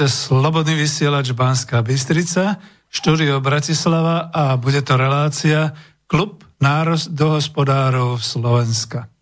Počúvate Slobodný vysielač Banská Bystrica, štúdio Bratislava a bude to relácia Klub národohospodárov Slovenska.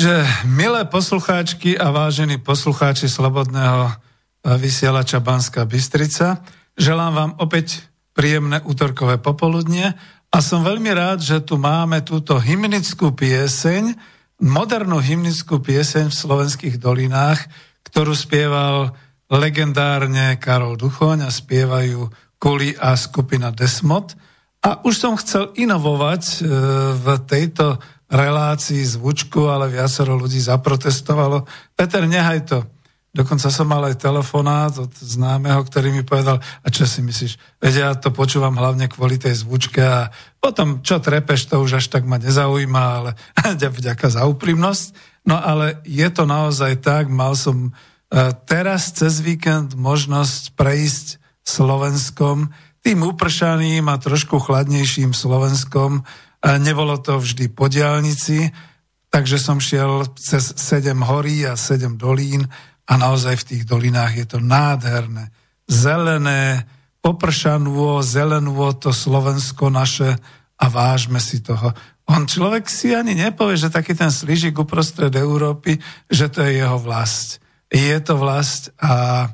Takže, milé poslucháčky a vážení poslucháči Slobodného vysielača Banska Bystrica, želám vám opäť príjemné útorkové popoludnie a som veľmi rád, že tu máme túto hymnickú pieseň, modernú hymnickú pieseň v slovenských dolinách, ktorú spieval legendárne Karol Duchoň a spievajú Kuli a skupina Desmod. A už som chcel inovovať e, v tejto relácii zvučku, ale viacero ľudí zaprotestovalo. Peter, nehaj to. Dokonca som mal aj telefonát od známeho, ktorý mi povedal, a čo si myslíš, veď ja to počúvam hlavne kvôli tej zvučke a potom, čo trepeš, to už až tak ma nezaujíma, ale vďaka za úprimnosť. No ale je to naozaj tak, mal som e, teraz cez víkend možnosť prejsť Slovenskom, tým upršaným a trošku chladnejším Slovenskom, Nebolo to vždy po diálnici, takže som šiel cez 7 horí a 7 dolín a naozaj v tých dolinách je to nádherné. Zelené, popršanú, zelenú to Slovensko naše a vážme si toho. On človek si ani nepovie, že taký ten sližik uprostred Európy, že to je jeho vlast. Je to vlast a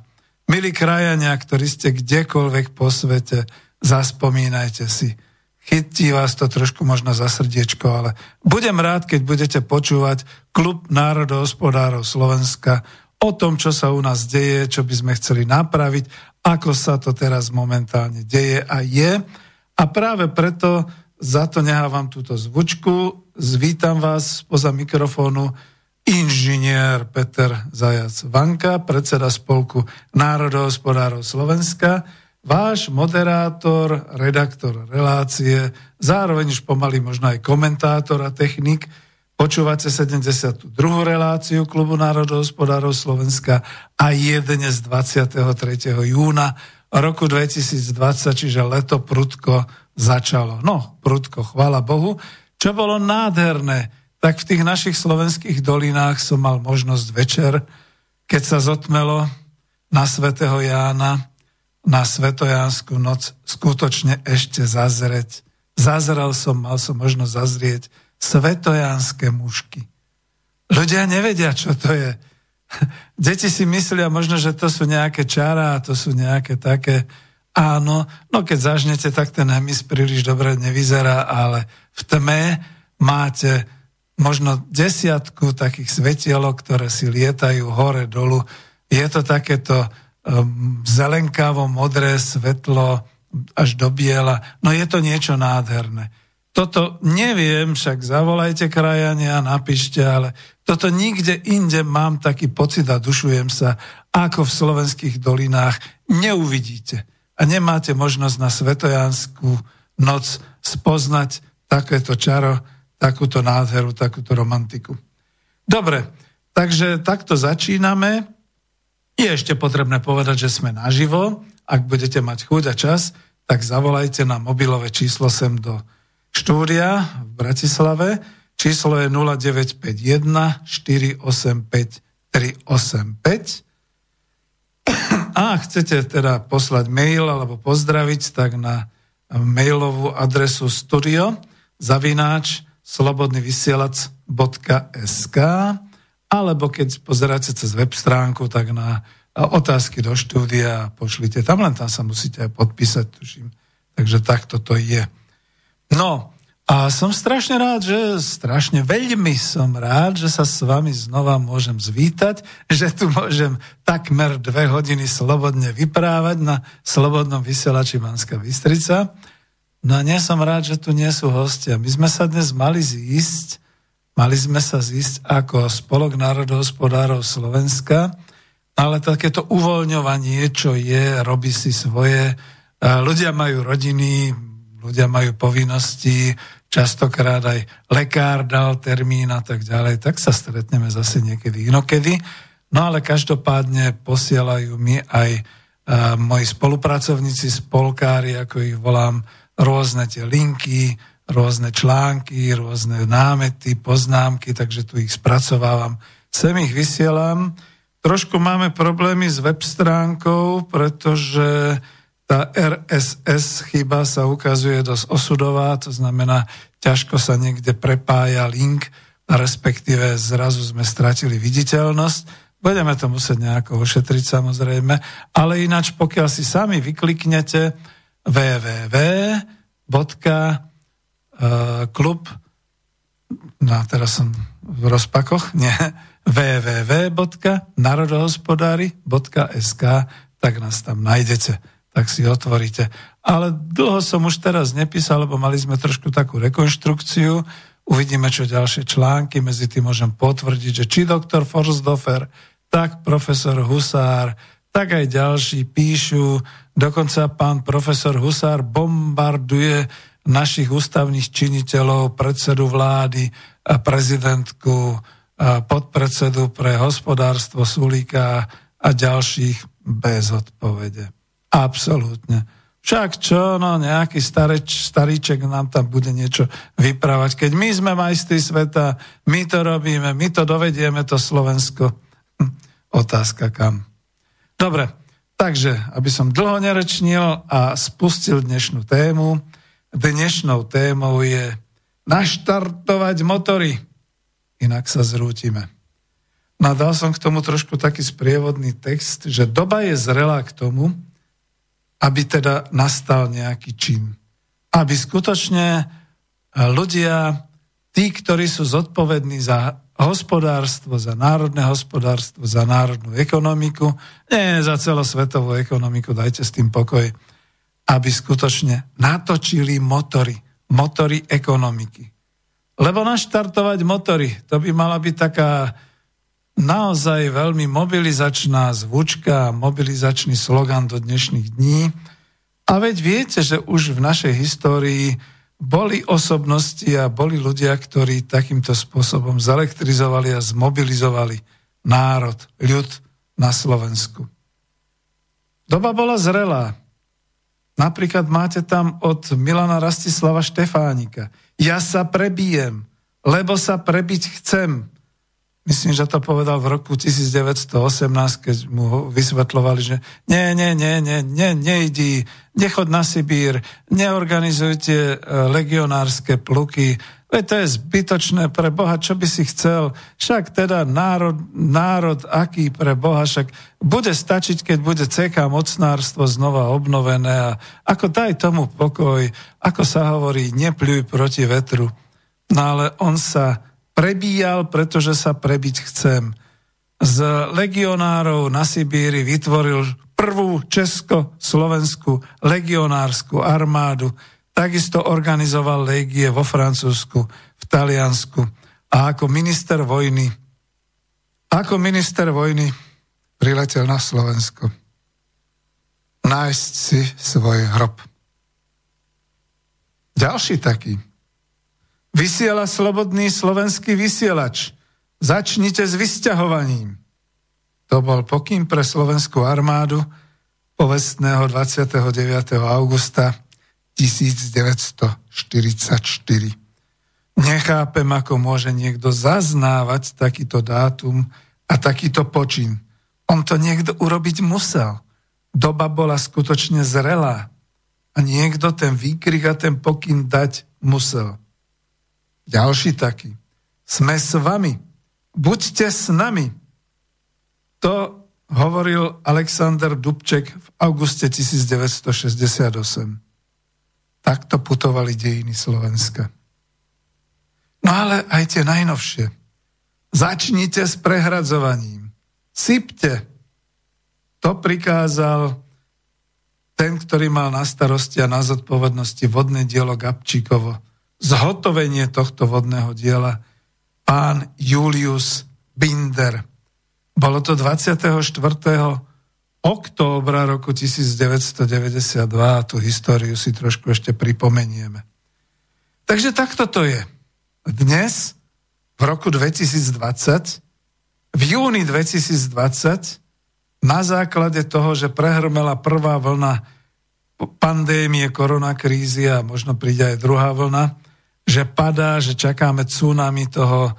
milí krajania, ktorí ste kdekoľvek po svete, zaspomínajte si – chytí vás to trošku možno za srdiečko, ale budem rád, keď budete počúvať Klub národohospodárov Slovenska o tom, čo sa u nás deje, čo by sme chceli napraviť, ako sa to teraz momentálne deje a je. A práve preto za to nehávam túto zvučku. Zvítam vás spoza mikrofónu inžinier Peter Zajac Vanka, predseda spolku národohospodárov Slovenska váš moderátor, redaktor relácie, zároveň už pomaly možno aj komentátor a technik, Počúvate 72. reláciu Klubu národohospodárov Slovenska a je dnes 23. júna roku 2020, čiže leto prudko začalo. No, prudko, chvála Bohu. Čo bolo nádherné, tak v tých našich slovenských dolinách som mal možnosť večer, keď sa zotmelo na svätého Jána, na svetojánsku noc, skutočne ešte zazrieť. Zazrel som, mal som možnosť zazrieť svetojánske mušky. Ľudia nevedia, čo to je. Deti si myslia možno, že to sú nejaké čara a to sú nejaké také... Áno, no keď zažnete, tak ten hemis príliš dobre nevyzerá, ale v tme máte možno desiatku takých svetielok, ktoré si lietajú hore, dolu. Je to takéto um, zelenkavo, modré svetlo až do biela. No je to niečo nádherné. Toto neviem, však zavolajte krajania, napíšte, ale toto nikde inde mám taký pocit a dušujem sa, ako v slovenských dolinách neuvidíte. A nemáte možnosť na Svetojanskú noc spoznať takéto čaro, takúto nádheru, takúto romantiku. Dobre, takže takto začíname. Je ešte potrebné povedať, že sme naživo. Ak budete mať chuť a čas, tak zavolajte na mobilové číslo sem do štúdia v Bratislave. Číslo je 0951 485 385. A chcete teda poslať mail alebo pozdraviť, tak na mailovú adresu studio zavináč slobodnyvysielac.sk alebo keď pozeráte cez web stránku, tak na otázky do štúdia pošlite. Tam len tam sa musíte aj podpísať, tuším. Takže takto to je. No, a som strašne rád, že strašne veľmi som rád, že sa s vami znova môžem zvítať, že tu môžem takmer dve hodiny slobodne vyprávať na Slobodnom vysielači Banská Bystrica. No a nie som rád, že tu nie sú hostia. My sme sa dnes mali zísť, mali sme sa zísť ako Spolok národohospodárov Slovenska, ale takéto uvoľňovanie, čo je, robí si svoje. Ľudia majú rodiny, ľudia majú povinnosti, častokrát aj lekár dal termín a tak ďalej, tak sa stretneme zase niekedy inokedy. No ale každopádne posielajú mi aj uh, moji spolupracovníci, spolkári, ako ich volám, rôzne tie linky, rôzne články, rôzne námety, poznámky, takže tu ich spracovávam. Sem ich vysielam. Trošku máme problémy s web stránkou, pretože tá RSS chyba sa ukazuje dosť osudová, to znamená, ťažko sa niekde prepája link, respektíve zrazu sme stratili viditeľnosť. Budeme to musieť nejako ošetriť samozrejme, ale ináč pokiaľ si sami vykliknete www.klub no teraz som v rozpakoch, nie, www.narodohospodári.sk tak nás tam nájdete tak si otvoríte. Ale dlho som už teraz nepísal, lebo mali sme trošku takú rekonštrukciu. Uvidíme, čo ďalšie články. Medzi tým môžem potvrdiť, že či doktor Forsdorfer, tak profesor Husár, tak aj ďalší píšu. Dokonca pán profesor Husár bombarduje našich ústavných činiteľov, predsedu vlády, a prezidentku, a podpredsedu pre hospodárstvo Sulíka a ďalších bez odpovede. Absolútne. Však čo, no nejaký stareč, staríček nám tam bude niečo vyprávať. Keď my sme majstri sveta, my to robíme, my to dovedieme, to Slovensko. Hm, otázka kam. Dobre, takže, aby som dlho nerečnil a spustil dnešnú tému, dnešnou témou je naštartovať motory, inak sa zrútime. Nadal som k tomu trošku taký sprievodný text, že doba je zrelá k tomu, aby teda nastal nejaký čin. Aby skutočne e, ľudia, tí, ktorí sú zodpovední za hospodárstvo, za národné hospodárstvo, za národnú ekonomiku, nie za celosvetovú ekonomiku, dajte s tým pokoj, aby skutočne natočili motory, motory ekonomiky. Lebo naštartovať motory, to by mala byť taká naozaj veľmi mobilizačná zvučka, mobilizačný slogan do dnešných dní. A veď viete, že už v našej histórii boli osobnosti a boli ľudia, ktorí takýmto spôsobom zelektrizovali a zmobilizovali národ, ľud na Slovensku. Doba bola zrelá. Napríklad máte tam od Milana Rastislava Štefánika. Ja sa prebijem, lebo sa prebiť chcem. Myslím, že to povedal v roku 1918, keď mu vysvetlovali, že nie, nie, nie, nie, nie, nejdi, nechod na Sibír, neorganizujte e, legionárske pluky, veď to je zbytočné pre Boha, čo by si chcel, však teda národ, národ aký pre Boha, však bude stačiť, keď bude CK mocnárstvo znova obnovené a ako daj tomu pokoj, ako sa hovorí, nepľuj proti vetru. No ale on sa prebíjal, pretože sa prebiť chcem. Z legionárov na Sibíri vytvoril prvú česko-slovenskú legionárskú armádu, takisto organizoval légie vo Francúzsku, v Taliansku a ako minister vojny ako minister vojny priletel na Slovensko nájsť si svoj hrob. Ďalší taký Vysiela slobodný slovenský vysielač. Začnite s vysťahovaním. To bol pokým pre slovenskú armádu povestného 29. augusta 1944. Nechápem, ako môže niekto zaznávať takýto dátum a takýto počin. On to niekto urobiť musel. Doba bola skutočne zrelá a niekto ten výkrik a ten pokyn dať musel. Ďalší taký. Sme s vami. Buďte s nami. To hovoril Alexander Dubček v auguste 1968. Takto putovali dejiny Slovenska. No ale aj tie najnovšie. Začnite s prehradzovaním. Sypte. To prikázal ten, ktorý mal na starosti a na zodpovednosti vodné dielo Gabčíkovo zhotovenie tohto vodného diela pán Julius Binder. Bolo to 24. októbra roku 1992 a tú históriu si trošku ešte pripomenieme. Takže takto to je. Dnes, v roku 2020, v júni 2020, na základe toho, že prehrmela prvá vlna pandémie, koronakrízy a možno príde aj druhá vlna, že padá, že čakáme tsunami toho e,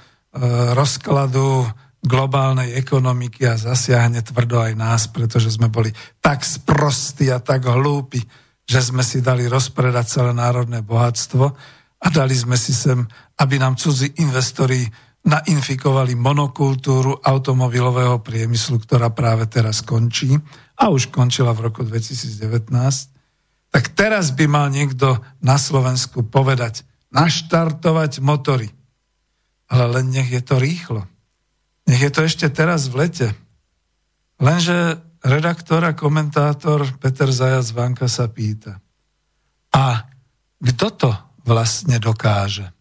rozkladu globálnej ekonomiky a zasiahne tvrdo aj nás, pretože sme boli tak sprostí a tak hlúpi, že sme si dali rozpredať celé národné bohatstvo a dali sme si sem, aby nám cudzí investori nainfikovali monokultúru automobilového priemyslu, ktorá práve teraz končí a už končila v roku 2019. Tak teraz by mal niekto na Slovensku povedať, naštartovať motory. Ale len nech je to rýchlo. Nech je to ešte teraz v lete. Lenže redaktor a komentátor Peter Zajac Vanka sa pýta. A kto to vlastne dokáže?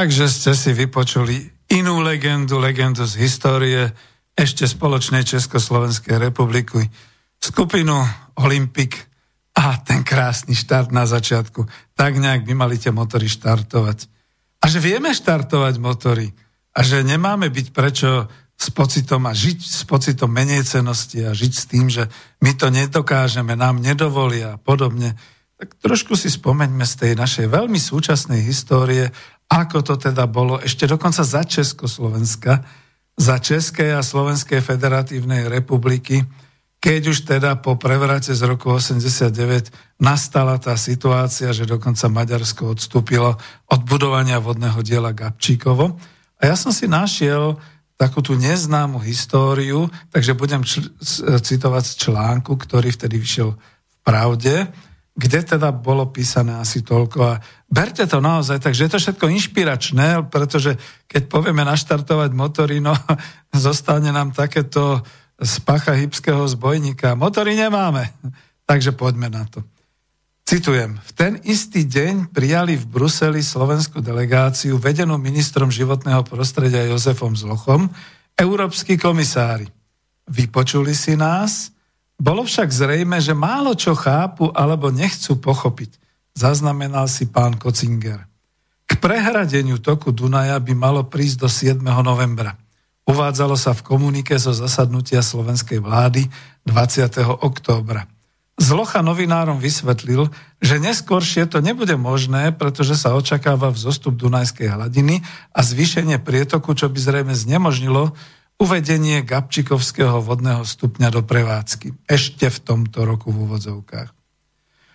Takže ste si vypočuli inú legendu, legendu z histórie ešte spoločnej Československej republiky, skupinu Olympik a ten krásny štart na začiatku. Tak nejak by mali tie motory štartovať. A že vieme štartovať motory a že nemáme byť prečo s pocitom a žiť s pocitom menej cenosti a žiť s tým, že my to nedokážeme, nám nedovolia a podobne, tak trošku si spomeňme z tej našej veľmi súčasnej histórie ako to teda bolo ešte dokonca za Československa, za Českej a Slovenskej federatívnej republiky, keď už teda po prevrate z roku 89 nastala tá situácia, že dokonca Maďarsko odstúpilo od budovania vodného diela Gabčíkovo. A ja som si našiel takú tú neznámu históriu, takže budem čl- citovať z článku, ktorý vtedy vyšiel v Pravde, kde teda bolo písané asi toľko. A berte to naozaj tak, že je to všetko inšpiračné, pretože keď povieme naštartovať motory, no zostane nám takéto z pacha hybského zbojníka. Motory nemáme, takže poďme na to. Citujem, v ten istý deň prijali v Bruseli slovenskú delegáciu vedenú ministrom životného prostredia Jozefom Zlochom európsky komisári. Vypočuli si nás, bolo však zrejme, že málo čo chápu alebo nechcú pochopiť, zaznamenal si pán Kocinger. K prehradeniu toku Dunaja by malo prísť do 7. novembra. Uvádzalo sa v komunike zo zasadnutia slovenskej vlády 20. októbra. Zlocha novinárom vysvetlil, že neskôršie to nebude možné, pretože sa očakáva vzostup Dunajskej hladiny a zvýšenie prietoku, čo by zrejme znemožnilo uvedenie Gabčikovského vodného stupňa do prevádzky. Ešte v tomto roku v úvodzovkách.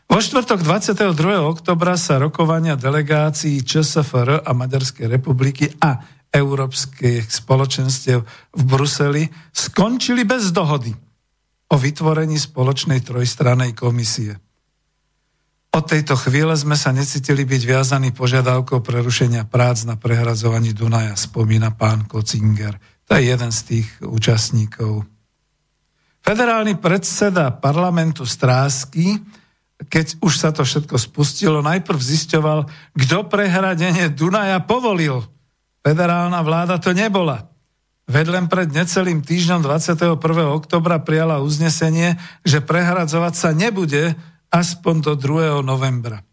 Vo štvrtok 22. oktobra sa rokovania delegácií ČSFR a Maďarskej republiky a európskych spoločenstiev v Bruseli skončili bez dohody o vytvorení spoločnej trojstranej komisie. Od tejto chvíle sme sa necítili byť viazaní požiadavkou prerušenia prác na prehradzovaní Dunaja, spomína pán Kocinger. To je jeden z tých účastníkov. Federálny predseda parlamentu Strásky, keď už sa to všetko spustilo, najprv zisťoval, kto prehradenie Dunaja povolil. Federálna vláda to nebola. Vedlen pred necelým týždňom 21. oktobra prijala uznesenie, že prehradzovať sa nebude aspoň do 2. novembra.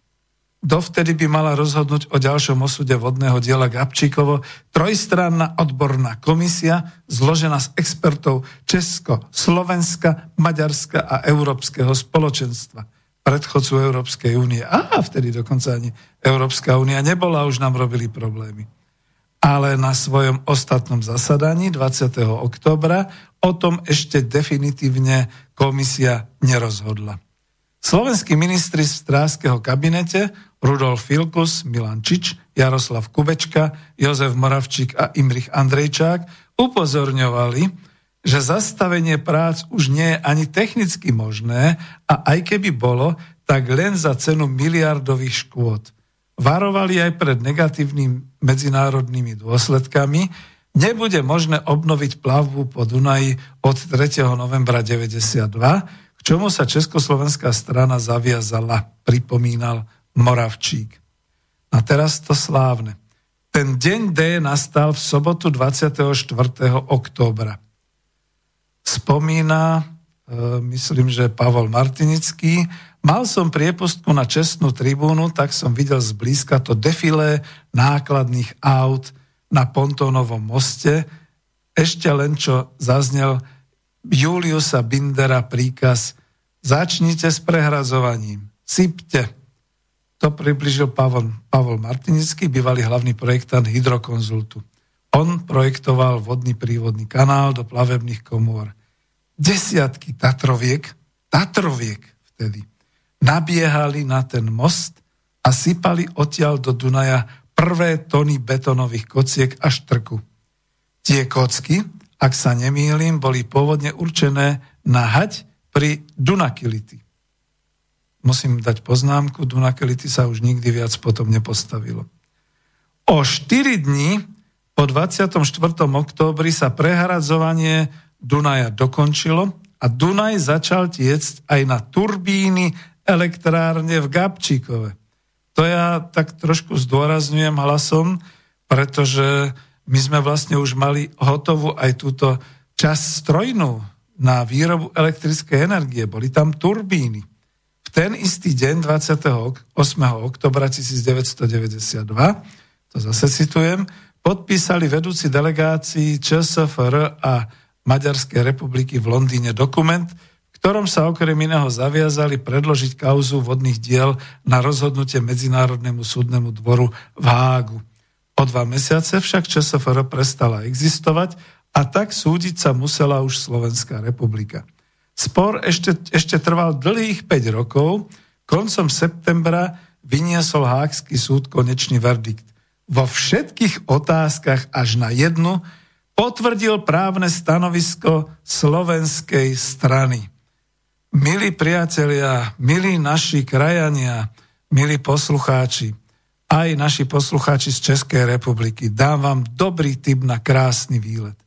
Dovtedy by mala rozhodnúť o ďalšom osude vodného diela Gabčíkovo trojstranná odborná komisia zložená z expertov Česko, Slovenska, Maďarska a Európskeho spoločenstva predchodcu Európskej únie. A vtedy dokonca ani Európska únia nebola, už nám robili problémy. Ale na svojom ostatnom zasadaní 20. oktobra o tom ešte definitívne komisia nerozhodla. Slovenskí ministri z strážského kabinete Rudolf Filkus, Milan Čič, Jaroslav Kubečka, Jozef Moravčík a Imrich Andrejčák upozorňovali, že zastavenie prác už nie je ani technicky možné a aj keby bolo, tak len za cenu miliardových škôd. Varovali aj pred negatívnymi medzinárodnými dôsledkami, nebude možné obnoviť plavbu po Dunaji od 3. novembra 92, k čomu sa Československá strana zaviazala, pripomínal Moravčík. A teraz to slávne. Ten deň D nastal v sobotu 24. októbra. Spomína, e, myslím, že Pavol Martinický, mal som priepustku na čestnú tribúnu, tak som videl zblízka to defilé nákladných aut na Pontónovom moste, ešte len čo zaznel Juliusa Bindera príkaz začnite s prehrazovaním, sypte, to približil Pavol, Pavol Martinický, bývalý hlavný projektant Hydrokonzultu. On projektoval vodný prívodný kanál do plavebných komôr. Desiatky Tatroviek, Tatroviek vtedy, nabiehali na ten most a sypali odtiaľ do Dunaja prvé tony betonových kociek a štrku. Tie kocky, ak sa nemýlim, boli pôvodne určené na hať pri Dunakility musím dať poznámku, Dunakelity sa už nikdy viac potom nepostavilo. O 4 dní po 24. októbri sa prehradzovanie Dunaja dokončilo a Dunaj začal tiecť aj na turbíny elektrárne v Gabčíkove. To ja tak trošku zdôrazňujem hlasom, pretože my sme vlastne už mali hotovú aj túto časť strojnú na výrobu elektrickej energie. Boli tam turbíny. V ten istý deň 28. oktobra 1992, to zase citujem, podpísali vedúci delegácií ČSFR a Maďarskej republiky v Londýne dokument, v ktorom sa okrem iného zaviazali predložiť kauzu vodných diel na rozhodnutie Medzinárodnému súdnemu dvoru v Hágu. O dva mesiace však ČSFR prestala existovať a tak súdiť sa musela už Slovenská republika. Spor ešte, ešte trval dlhých 5 rokov, koncom septembra vyniesol Hákský súd konečný verdikt. Vo všetkých otázkach až na jednu potvrdil právne stanovisko slovenskej strany. Milí priatelia, milí naši krajania, milí poslucháči, aj naši poslucháči z Českej republiky. Dám vám dobrý tip na krásny výlet.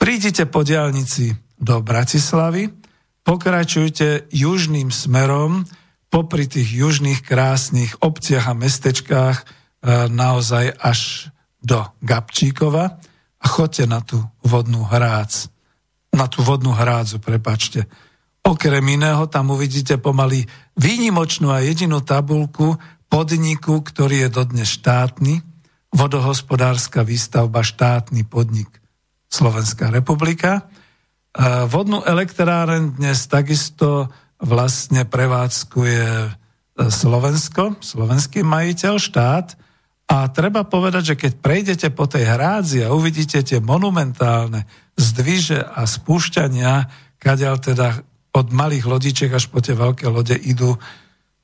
Prídite po diálnici do Bratislavy, pokračujte južným smerom, popri tých južných krásnych obciach a mestečkách e, naozaj až do Gabčíkova a chodte na tú vodnú hrádz. Na tú vodnú hrádzu, prepačte. Okrem iného tam uvidíte pomaly výnimočnú a jedinú tabulku podniku, ktorý je dodnes štátny, vodohospodárska výstavba štátny podnik Slovenská republika. E, vodnú elektráren dnes takisto vlastne prevádzkuje e, Slovensko, slovenský majiteľ, štát. A treba povedať, že keď prejdete po tej hrádzi a uvidíte tie monumentálne zdviže a spúšťania, kadeľ teda od malých lodičiek až po tie veľké lode idú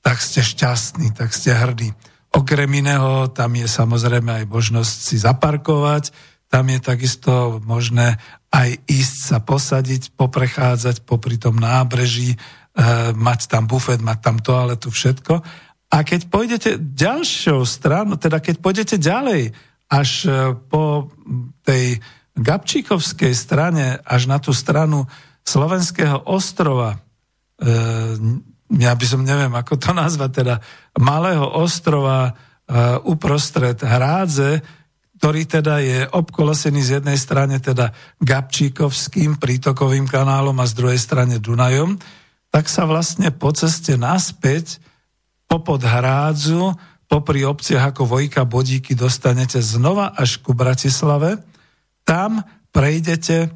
tak ste šťastní, tak ste hrdí. Okrem iného, tam je samozrejme aj možnosť si zaparkovať, tam je takisto možné aj ísť sa posadiť, poprechádzať popri tom nábreží, e, mať tam bufet, mať tam toaletu, všetko. A keď pôjdete ďalšou stranu, teda keď pôjdete ďalej, až e, po tej Gabčíkovskej strane, až na tú stranu Slovenského ostrova, e, ja by som neviem, ako to nazvať, teda malého ostrova uh, uprostred hrádze, ktorý teda je obkolesený z jednej strany teda Gabčíkovským prítokovým kanálom a z druhej strane Dunajom, tak sa vlastne po ceste naspäť popod hrádzu, popri obciach ako Vojka, Bodíky dostanete znova až ku Bratislave. Tam prejdete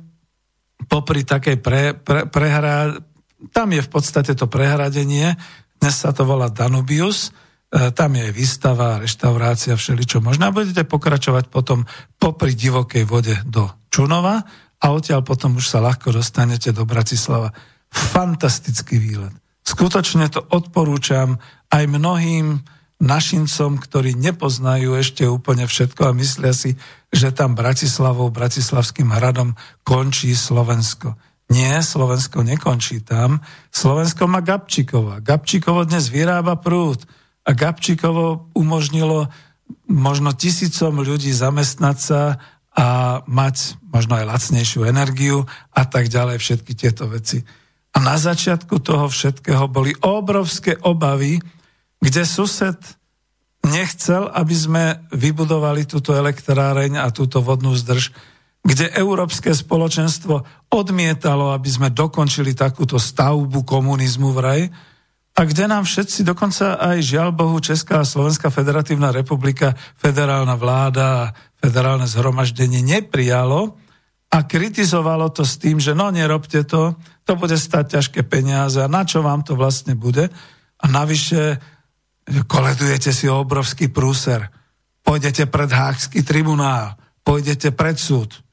popri takej pre, pre, prehrá, tam je v podstate to prehradenie, dnes sa to volá Danubius, e, tam je výstava, reštaurácia, všeličo možno. A budete pokračovať potom popri divokej vode do Čunova a odtiaľ potom už sa ľahko dostanete do Bratislava. Fantastický výlet. Skutočne to odporúčam aj mnohým našincom, ktorí nepoznajú ešte úplne všetko a myslia si, že tam Bratislavou, Bratislavským hradom končí Slovensko. Nie, Slovensko nekončí tam. Slovensko má Gabčíkova. Gabčíkovo dnes vyrába prúd a Gabčíkovo umožnilo možno tisícom ľudí zamestnať sa a mať možno aj lacnejšiu energiu a tak ďalej, všetky tieto veci. A na začiatku toho všetkého boli obrovské obavy, kde sused nechcel, aby sme vybudovali túto elektráreň a túto vodnú zdrž, kde Európske spoločenstvo odmietalo, aby sme dokončili takúto stavbu komunizmu vraj, a kde nám všetci, dokonca aj žiaľ Bohu, Česká a Slovenská federatívna republika, federálna vláda a federálne zhromaždenie neprijalo a kritizovalo to s tým, že no nerobte to, to bude stať ťažké peniaze a na čo vám to vlastne bude. A navyše koledujete si obrovský prúser. Pôjdete pred Hákský tribunál, pôjdete pred súd.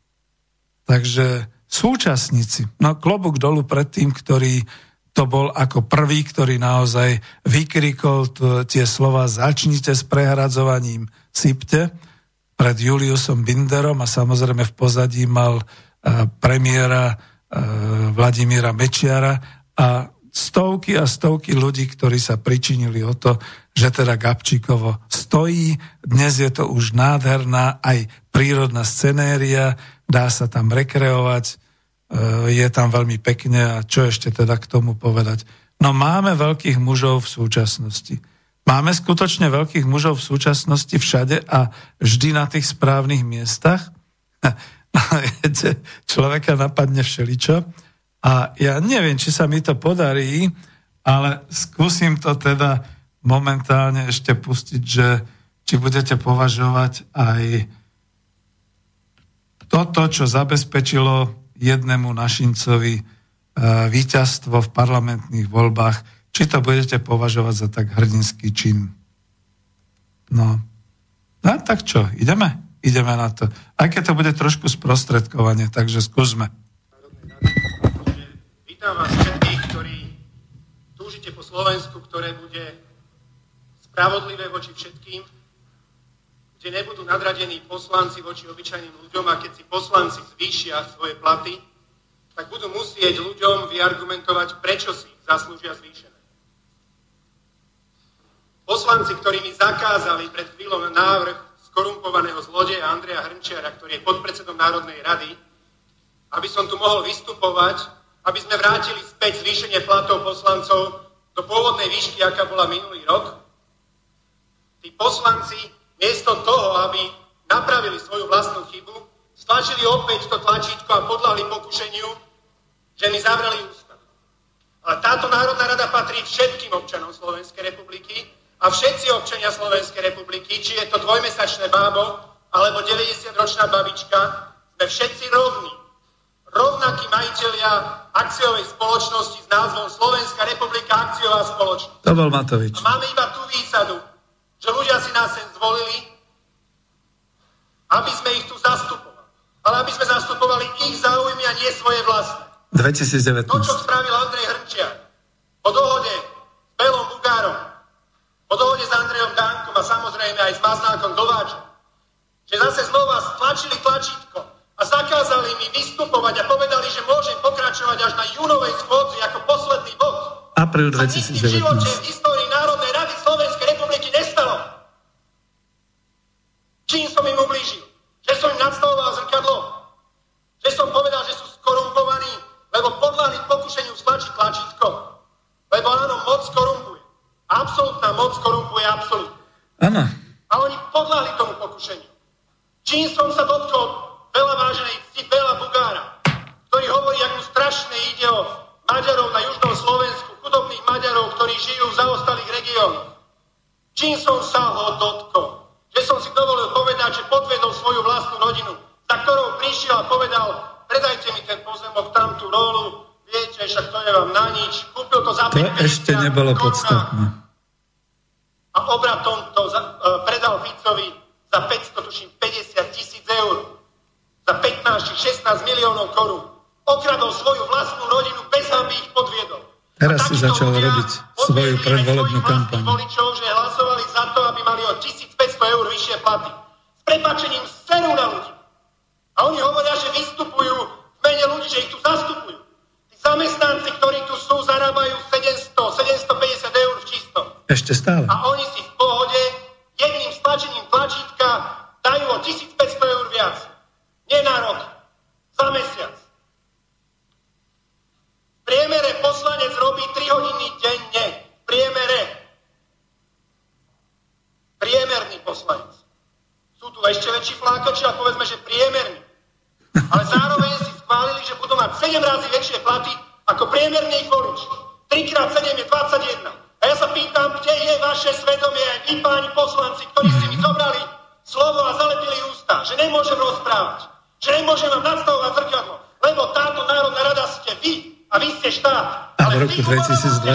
Takže súčasníci, no klobúk dolu pred tým, ktorý to bol ako prvý, ktorý naozaj vykrikol tie slova začnite s prehradzovaním sypte pred Juliusom Binderom a samozrejme v pozadí mal uh, premiéra uh, Vladimíra Mečiara a stovky a stovky ľudí, ktorí sa pričinili o to, že teda Gabčíkovo stojí. Dnes je to už nádherná aj prírodná scenéria, dá sa tam rekreovať, e, je tam veľmi pekne a čo ešte teda k tomu povedať. No máme veľkých mužov v súčasnosti. Máme skutočne veľkých mužov v súčasnosti všade a vždy na tých správnych miestach. Človeka napadne všeličo. A ja neviem, či sa mi to podarí, ale skúsim to teda momentálne ešte pustiť, že či budete považovať aj toto, čo zabezpečilo jednému našincovi e, víťazstvo v parlamentných voľbách, či to budete považovať za tak hrdinský čin. No. No tak čo, ideme? Ideme na to. Aj keď to bude trošku sprostredkovanie, takže skúsme. Vítam vás všetkých, ktorí túžite po Slovensku, ktoré bude spravodlivé voči všetkým, kde nebudú nadradení poslanci voči obyčajným ľuďom a keď si poslanci zvýšia svoje platy, tak budú musieť ľuďom vyargumentovať, prečo si zaslúžia zvýšené. Poslanci, ktorí mi zakázali pred chvíľou návrh skorumpovaného zlodeja Andreja Hrnčiara, ktorý je podpredsedom Národnej rady, aby som tu mohol vystupovať, aby sme vrátili späť zvýšenie platov poslancov do pôvodnej výšky, aká bola minulý rok. Tí poslanci, miesto toho, aby napravili svoju vlastnú chybu, stlačili opäť to tlačítko a podľahli pokušeniu, že mi zavreli ústav. Ale táto Národná rada patrí všetkým občanom Slovenskej republiky a všetci občania Slovenskej republiky, či je to dvojmesačné bábo alebo 90-ročná babička, sme všetci rovní. Rovnakí majiteľia akciovej spoločnosti s názvom Slovenská republika akciová spoločnosť. To bol Matovič. A máme iba tú výsadu, že ľudia si nás sem zvolili, aby sme ich tu zastupovali. Ale aby sme zastupovali ich záujmy a nie svoje vlastné. 2019. To, čo spravil Andrej Hrnčiar po dohode s Belom Bugárom, po dohode s Andrejom Dankom a samozrejme aj s Maznákom Glováčom, že zase znova stlačili tlačítko a zakázali mi vystupovať a povedali, že môžem pokračovať až na júnovej schôdzi ako posledný bod. Apríl 2019. Sa v živote v histórii Národnej rady Slovenskej republiky nestalo. Čím som im ublížil? Že som im nadstavoval zrkadlo? Že som povedal, to ešte nebolo podstatné. A obratom to za, uh, predal Ficovi za 500, tuším, 50 tisíc eur. Za 15 či 16 miliónov korún. Okradol svoju vlastnú rodinu bez aby ich podviedol. Teraz si začal robiť svoju predvolebnú kampaň. voličov, že hlasovali za to, aby mali o 1500 eur vyššie platy. S prepačením serú na ľudí. A oni hovoria, že vystupujú v mene ľudí, že ich tu zastupujú. Zamestnanci, ktorí Ešte stále. A oni si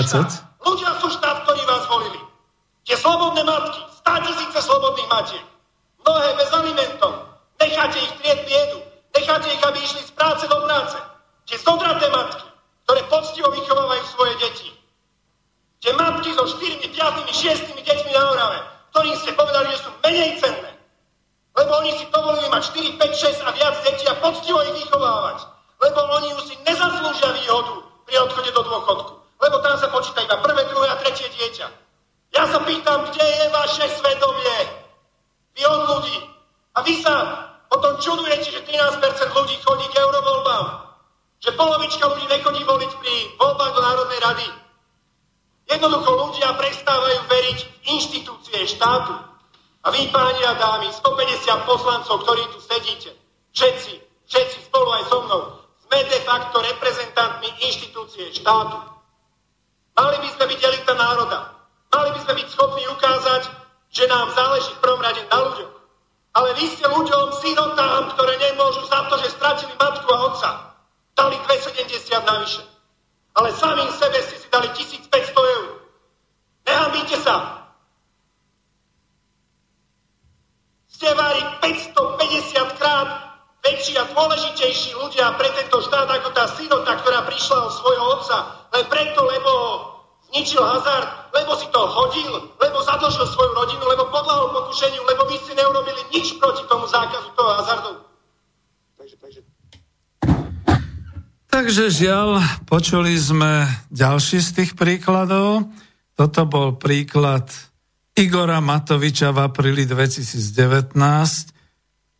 2020? Ľudia sú štát, ktorí vás volili. Tie slobodné matky, stá tisíce slobodných matiek, mnohé bez alimentov, necháte ich trieť biedu, Necháte ich, aby išli z práce do práce. Tie zodraté matky, ktoré poctivo vychovávajú svoje deti. Tie matky so 4, 5, 6 deťmi na Orave, ktorým ste povedali, že sú menej cenné. Lebo oni si dovolili mať 4, 5, 6 a viac detí a poctivo ich vychovávať. Lebo oni už si nezaslúžia výhodu pri odchode do dôchodku. Lebo tam sa počíta iba prvé, druhé a tretie dieťa. Ja sa pýtam, kde je vaše svedomie? Vy od ľudí. A vy sa potom čudujete, že 13% ľudí chodí k eurovoľbám. Že polovička ľudí nechodí voliť pri voľbách do Národnej rady. Jednoducho ľudia prestávajú veriť v inštitúcie štátu. A vy, páni a dámy, 150 poslancov, ktorí tu sedíte, všetci, všetci spolu aj so mnou, sme de facto reprezentantmi inštitúcie štátu. Mali by sme byť elita národa. Mali by sme byť schopní ukázať, že nám záleží v prvom rade na ľuďoch. Ale vy ste ľuďom, sirotám, ktoré nemôžu za to, že stratili matku a otca, dali 270 navyše. Ale samým sebe ste si dali 1500 eur. Nehambíte sa. Ste vári 550 krát väčší a dôležitejší ľudia pre tento štát ako tá sirota, ktorá prišla od svojho otca len preto, lebo zničil hazard, lebo si to hodil, lebo zadlžil svoju rodinu, lebo podľahol pokušeniu, lebo vy ste neurobili nič proti tomu zákazu toho hazardu. Takže, takže... Takže žiaľ, počuli sme ďalší z tých príkladov. Toto bol príklad Igora Matoviča v apríli 2019.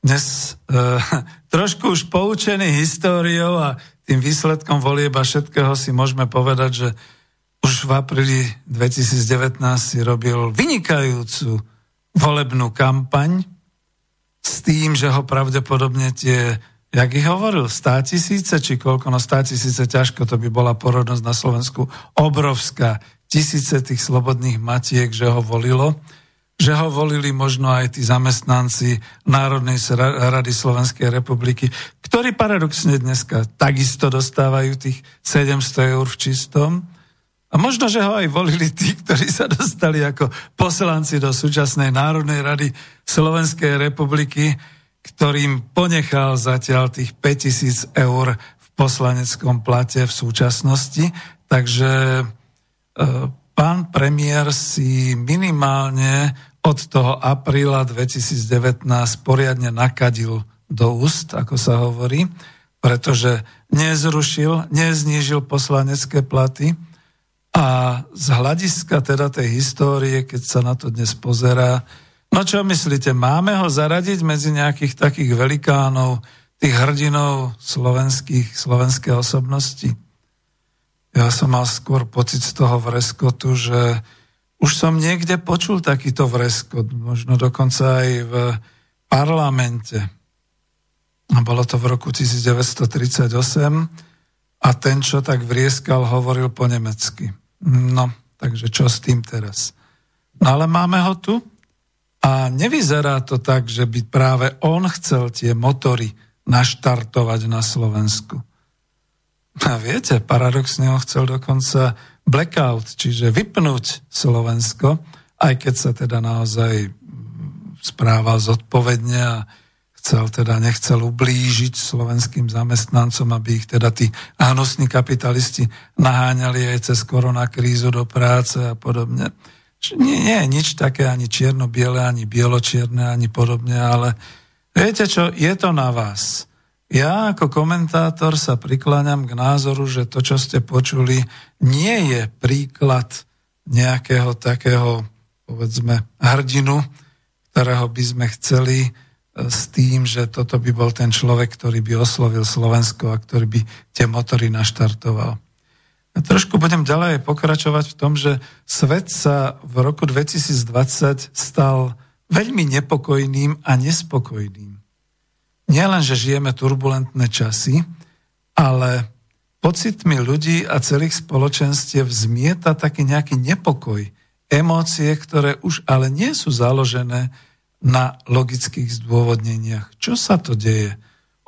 Dnes e, trošku už poučený históriou a tým výsledkom volieba všetkého si môžeme povedať, že už v apríli 2019 si robil vynikajúcu volebnú kampaň s tým, že ho pravdepodobne tie, jak ich hovoril, stá tisíce, či koľko, no stá tisíce, ťažko, to by bola porodnosť na Slovensku obrovská. Tisíce tých slobodných matiek, že ho volilo, že ho volili možno aj tí zamestnanci Národnej rady Slovenskej republiky, ktorí paradoxne dneska takisto dostávajú tých 700 eur v čistom, a možno, že ho aj volili tí, ktorí sa dostali ako poslanci do súčasnej Národnej rady Slovenskej republiky, ktorým ponechal zatiaľ tých 5000 eur v poslaneckom plate v súčasnosti. Takže e, pán premiér si minimálne od toho apríla 2019 poriadne nakadil do úst, ako sa hovorí, pretože nezrušil, neznížil poslanecké platy, a z hľadiska teda tej histórie, keď sa na to dnes pozerá, no čo myslíte, máme ho zaradiť medzi nejakých takých velikánov, tých hrdinov slovenských, slovenské osobnosti? Ja som mal skôr pocit z toho vreskotu, že už som niekde počul takýto vreskot, možno dokonca aj v parlamente. A bolo to v roku 1938 a ten, čo tak vrieskal, hovoril po nemecky. No, takže čo s tým teraz? No ale máme ho tu a nevyzerá to tak, že by práve on chcel tie motory naštartovať na Slovensku. A viete, paradoxne on chcel dokonca blackout, čiže vypnúť Slovensko, aj keď sa teda naozaj správal zodpovedne a chcel teda, nechcel ublížiť slovenským zamestnancom, aby ich teda tí hnusní kapitalisti naháňali aj cez koronakrízu do práce a podobne. Nie, nie je nič také ani čierno-biele, ani bielo-čierne, ani podobne, ale viete čo, je to na vás. Ja ako komentátor sa prikláňam k názoru, že to, čo ste počuli, nie je príklad nejakého takého, povedzme, hrdinu, ktorého by sme chceli s tým, že toto by bol ten človek, ktorý by oslovil Slovensko a ktorý by tie motory naštartoval. Trošku budem ďalej pokračovať v tom, že svet sa v roku 2020 stal veľmi nepokojným a nespokojným. Nielen, že žijeme turbulentné časy, ale pocitmi ľudí a celých spoločenstiev zmieta taký nejaký nepokoj, emócie, ktoré už ale nie sú založené na logických zdôvodneniach. Čo sa to deje?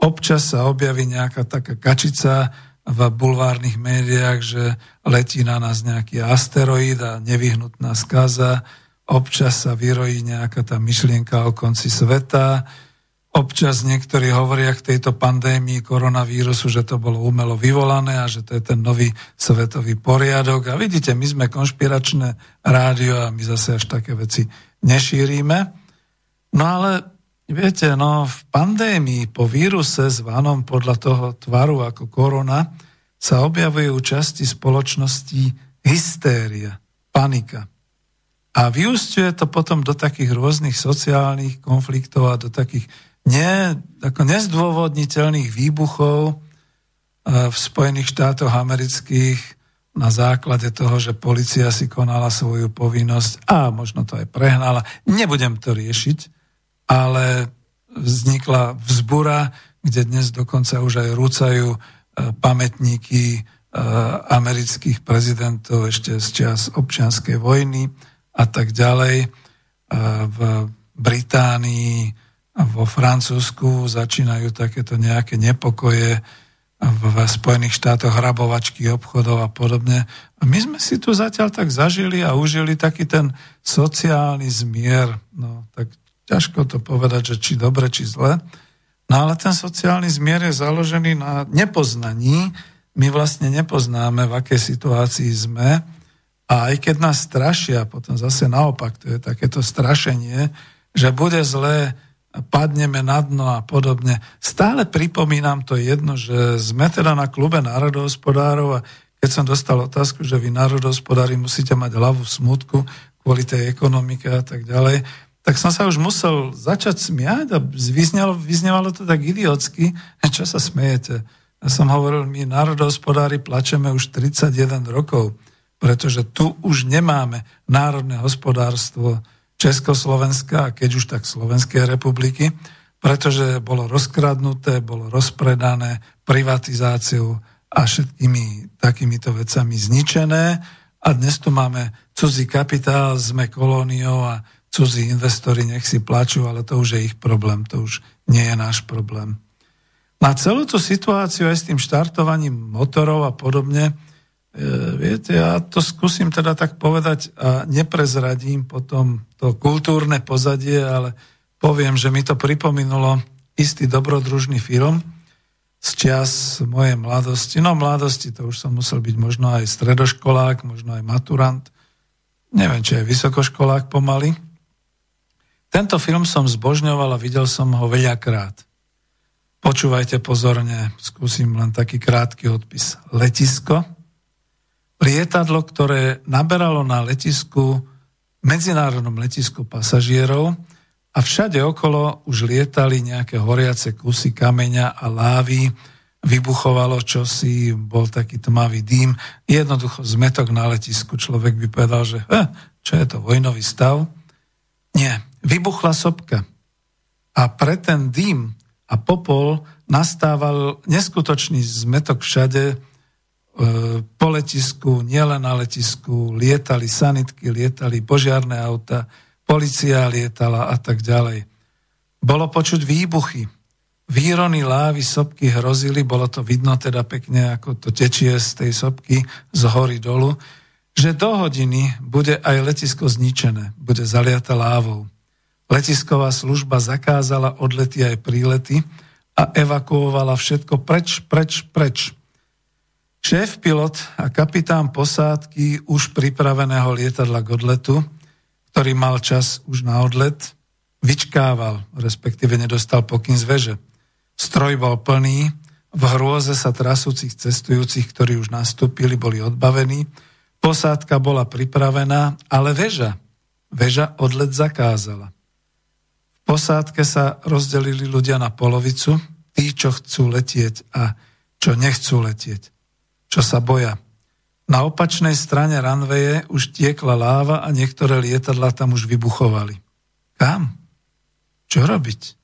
Občas sa objaví nejaká taká kačica v bulvárnych médiách, že letí na nás nejaký asteroid a nevyhnutná skaza. Občas sa vyrojí nejaká tá myšlienka o konci sveta. Občas niektorí hovoria k tejto pandémii koronavírusu, že to bolo umelo vyvolané a že to je ten nový svetový poriadok. A vidíte, my sme konšpiračné rádio a my zase až také veci nešírime. No ale viete, no v pandémii po víruse zvanom podľa toho tvaru ako korona sa objavuje u časti spoločnosti hystéria, panika. A vyústiuje to potom do takých rôznych sociálnych konfliktov a do takých ne, ako nezdôvodniteľných výbuchov v Spojených štátoch amerických na základe toho, že policia si konala svoju povinnosť a možno to aj prehnala. Nebudem to riešiť, ale vznikla vzbura, kde dnes dokonca už aj rúcajú e, pamätníky e, amerických prezidentov ešte z čas občianskej vojny a tak ďalej. E, v Británii vo Francúzsku začínajú takéto nejaké nepokoje v Spojených štátoch hrabovačky obchodov a podobne. A my sme si tu zatiaľ tak zažili a užili taký ten sociálny zmier. No, tak ťažko to povedať, že či dobre, či zle. No ale ten sociálny zmier je založený na nepoznaní. My vlastne nepoznáme, v akej situácii sme. A aj keď nás strašia, potom zase naopak, to je takéto strašenie, že bude zlé padneme na dno a podobne. Stále pripomínam to jedno, že sme teda na klube národohospodárov a keď som dostal otázku, že vy národohospodári musíte mať hlavu v smutku kvôli tej ekonomike a tak ďalej, tak som sa už musel začať smiať a vyznelo, vyznevalo to tak idiotsky. Čo sa smejete? Ja som hovoril, my národohospodári plačeme už 31 rokov, pretože tu už nemáme národné hospodárstvo, Československa, a keď už tak Slovenskej republiky, pretože bolo rozkradnuté, bolo rozpredané privatizáciou a všetkými takýmito vecami zničené. A dnes tu máme cudzí kapitál, sme kolóniou a cudzí investori nech si plačú, ale to už je ich problém, to už nie je náš problém. Na celú tú situáciu aj s tým štartovaním motorov a podobne, E, viete, ja to skúsim teda tak povedať a neprezradím potom to kultúrne pozadie, ale poviem, že mi to pripomenulo istý dobrodružný film z čias mojej mladosti. No mladosti, to už som musel byť možno aj stredoškolák, možno aj maturant. Neviem, či aj vysokoškolák pomaly. Tento film som zbožňoval a videl som ho veľakrát. Počúvajte pozorne, skúsim len taký krátky odpis. Letisko, lietadlo, ktoré naberalo na letisku, medzinárodnom letisku pasažierov a všade okolo už lietali nejaké horiace kusy kameňa a lávy, vybuchovalo čosi, bol taký tmavý dým, jednoducho zmetok na letisku. Človek by povedal, že eh, čo je to, vojnový stav? Nie, vybuchla sopka. A pre ten dým a popol nastával neskutočný zmetok všade, E, po letisku, nielen na letisku, lietali sanitky, lietali požiarné auta, policia lietala a tak ďalej. Bolo počuť výbuchy. Výrony lávy sopky hrozili, bolo to vidno teda pekne, ako to tečie z tej sopky z hory dolu, že do hodiny bude aj letisko zničené, bude zaliate lávou. Letisková služba zakázala odlety aj prílety a evakuovala všetko preč, preč, preč. Šéf pilot a kapitán posádky už pripraveného lietadla k odletu, ktorý mal čas už na odlet, vyčkával, respektíve nedostal pokyn z veže. Stroj bol plný, v hrôze sa trasúcich cestujúcich, ktorí už nastúpili, boli odbavení, posádka bola pripravená, ale väža, väža odlet zakázala. Posádke sa rozdelili ľudia na polovicu, tí, čo chcú letieť a čo nechcú letieť čo sa boja. Na opačnej strane ranveje už tiekla láva a niektoré lietadla tam už vybuchovali. Kam? Čo robiť?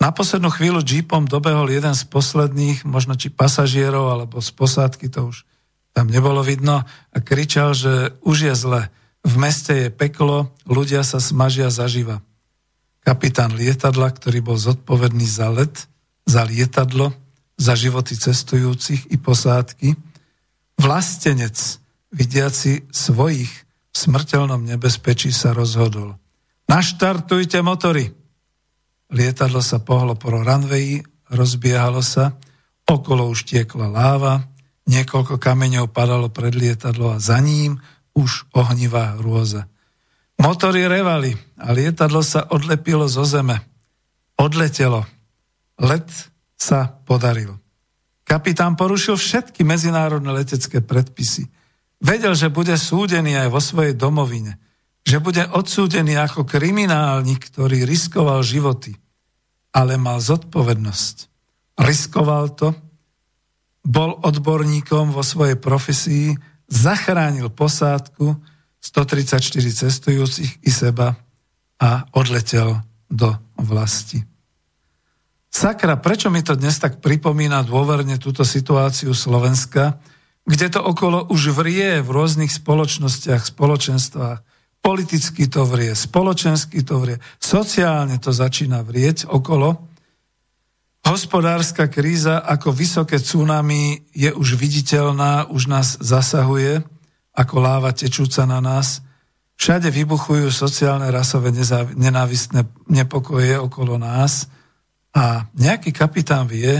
Na poslednú chvíľu jeepom dobehol jeden z posledných, možno či pasažierov, alebo z posádky, to už tam nebolo vidno, a kričal, že už je zle. V meste je peklo, ľudia sa smažia zaživa. Kapitán lietadla, ktorý bol zodpovedný za let, za lietadlo, za životy cestujúcich i posádky, vlastenec, vidiaci svojich v smrteľnom nebezpečí sa rozhodol. Naštartujte motory! Lietadlo sa pohlo po runwayi, rozbiehalo sa, okolo už tiekla láva, niekoľko kameňov padalo pred lietadlo a za ním už ohnivá hrôza. Motory revali a lietadlo sa odlepilo zo zeme. Odletelo. Let sa podaril. Kapitán porušil všetky medzinárodné letecké predpisy. Vedel, že bude súdený aj vo svojej domovine, že bude odsúdený ako kriminálnik, ktorý riskoval životy, ale mal zodpovednosť. Riskoval to bol odborníkom vo svojej profesii, zachránil posádku 134 cestujúcich i seba a odletel do vlasti. Sakra, prečo mi to dnes tak pripomína dôverne túto situáciu Slovenska, kde to okolo už vrie v rôznych spoločnostiach, spoločenstvách, politicky to vrie, spoločensky to vrie, sociálne to začína vrieť okolo, Hospodárska kríza ako vysoké tsunami je už viditeľná, už nás zasahuje ako láva tečúca na nás. Všade vybuchujú sociálne, rasové, nenávistné nepokoje okolo nás a nejaký kapitán vie,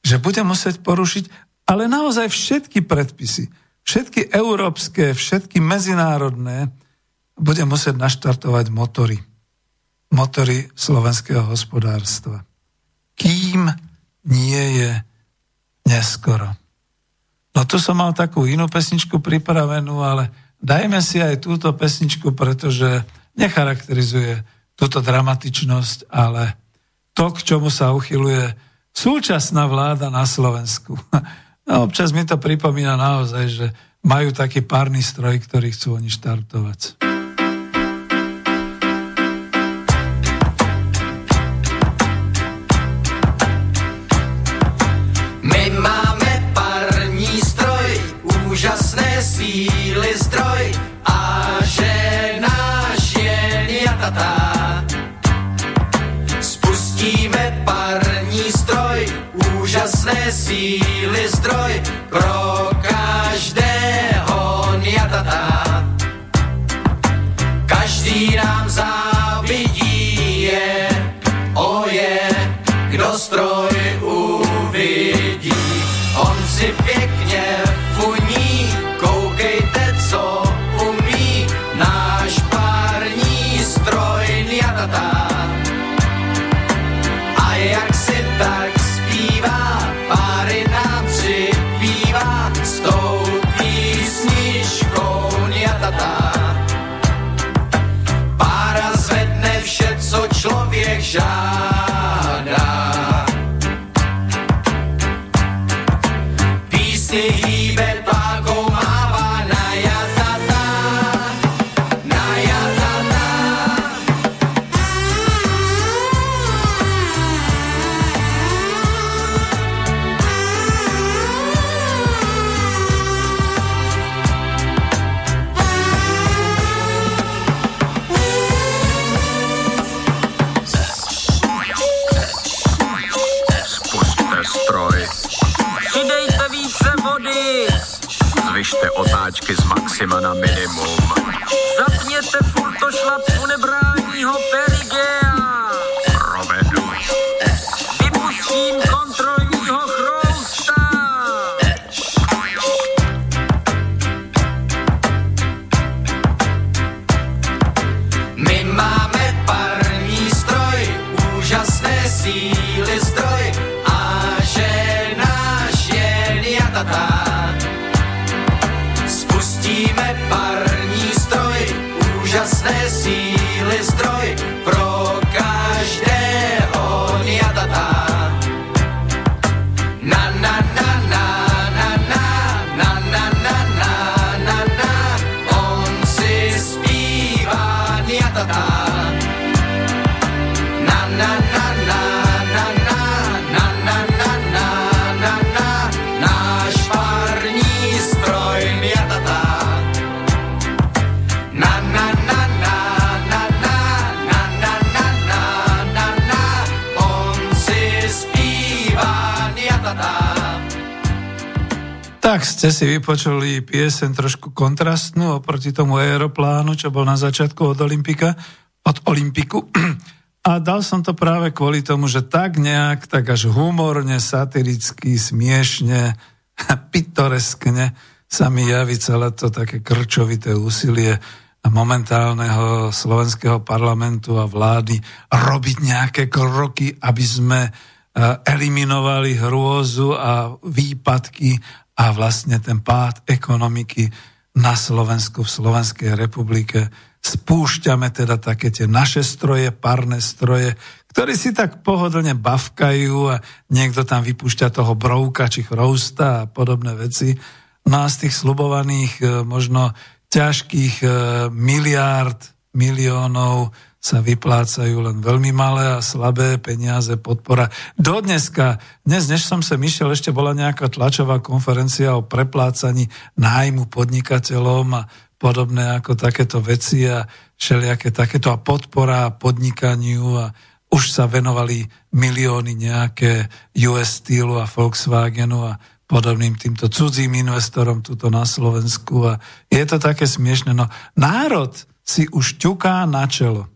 že bude musieť porušiť ale naozaj všetky predpisy, všetky európske, všetky medzinárodné, bude musieť naštartovať motory. Motory slovenského hospodárstva kým nie je neskoro. No tu som mal takú inú pesničku pripravenú, ale dajme si aj túto pesničku, pretože necharakterizuje túto dramatičnosť, ale to, k čomu sa uchyluje súčasná vláda na Slovensku. No, občas mi to pripomína naozaj, že majú taký párny stroj, ktorý chcú oni štartovať. Síly zdroj pro háčky z maxima na minimum. Zapněte furt to šlapku, nebrání ho pek. Ste si vypočuli piesen trošku kontrastnú oproti tomu aeroplánu, čo bol na začiatku od Olympika, od Olympiku. A dal som to práve kvôli tomu, že tak nejak, tak až humorne, satiricky, smiešne, pitoreskne sa mi javí celé to také krčovité úsilie momentálneho slovenského parlamentu a vlády robiť nejaké kroky, aby sme e, eliminovali hrôzu a výpadky a vlastne ten pád ekonomiky na Slovensku, v Slovenskej republike spúšťame teda také tie naše stroje, párne stroje, ktorí si tak pohodlne bavkajú a niekto tam vypúšťa toho brouka či chrousta a podobné veci. No a z tých slubovaných e, možno ťažkých e, miliárd, miliónov sa vyplácajú len veľmi malé a slabé peniaze, podpora. Do dneska, dnes, než som sa myšiel, ešte bola nejaká tlačová konferencia o preplácaní nájmu podnikateľom a podobné ako takéto veci a všelijaké takéto a podpora podnikaniu a už sa venovali milióny nejaké US Steelu a Volkswagenu a podobným týmto cudzím investorom tuto na Slovensku a je to také smiešne. No národ si už ťuká na čelo.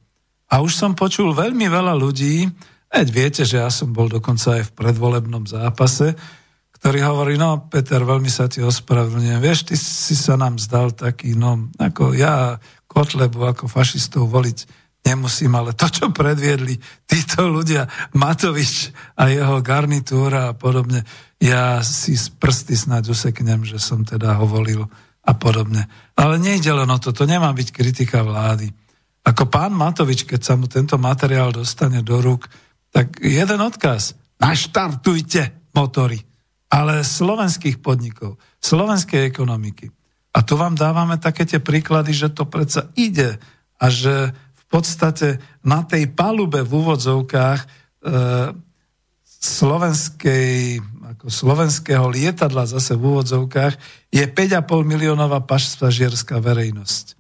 A už som počul veľmi veľa ľudí, veď viete, že ja som bol dokonca aj v predvolebnom zápase, ktorý hovorí, no Peter, veľmi sa ti ospravedlňujem, vieš, ty si sa nám zdal taký, no ako ja Kotlebu ako fašistov voliť nemusím, ale to, čo predviedli títo ľudia, Matovič a jeho garnitúra a podobne, ja si z prsty snáď useknem, že som teda ho volil a podobne. Ale nejde len o to, to nemá byť kritika vlády. Ako pán Matovič, keď sa mu tento materiál dostane do rúk, tak jeden odkaz. Naštartujte motory, ale slovenských podnikov, slovenskej ekonomiky. A tu vám dávame také tie príklady, že to predsa ide a že v podstate na tej palube v úvodzovkách e, slovenskej, ako slovenského lietadla zase v úvodzovkách je 5,5 miliónová pasažierská verejnosť.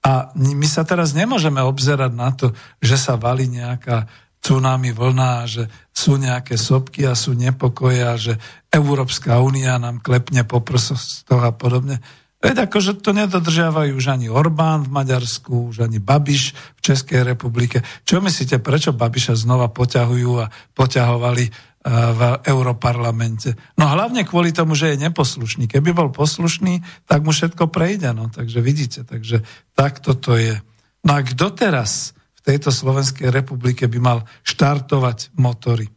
A my sa teraz nemôžeme obzerať na to, že sa valí nejaká tsunami vlna, že sú nejaké sopky a sú nepokoje a že Európska únia nám klepne po prsoch a podobne. Veď akože to nedodržiavajú už ani Orbán v Maďarsku, už ani Babiš v Českej republike. Čo myslíte, prečo Babiša znova poťahujú a poťahovali v Europarlamente. No hlavne kvôli tomu, že je neposlušný. Keby bol poslušný, tak mu všetko prejde. No, takže vidíte, takže takto to je. No a kto teraz v tejto Slovenskej republike by mal štartovať motory?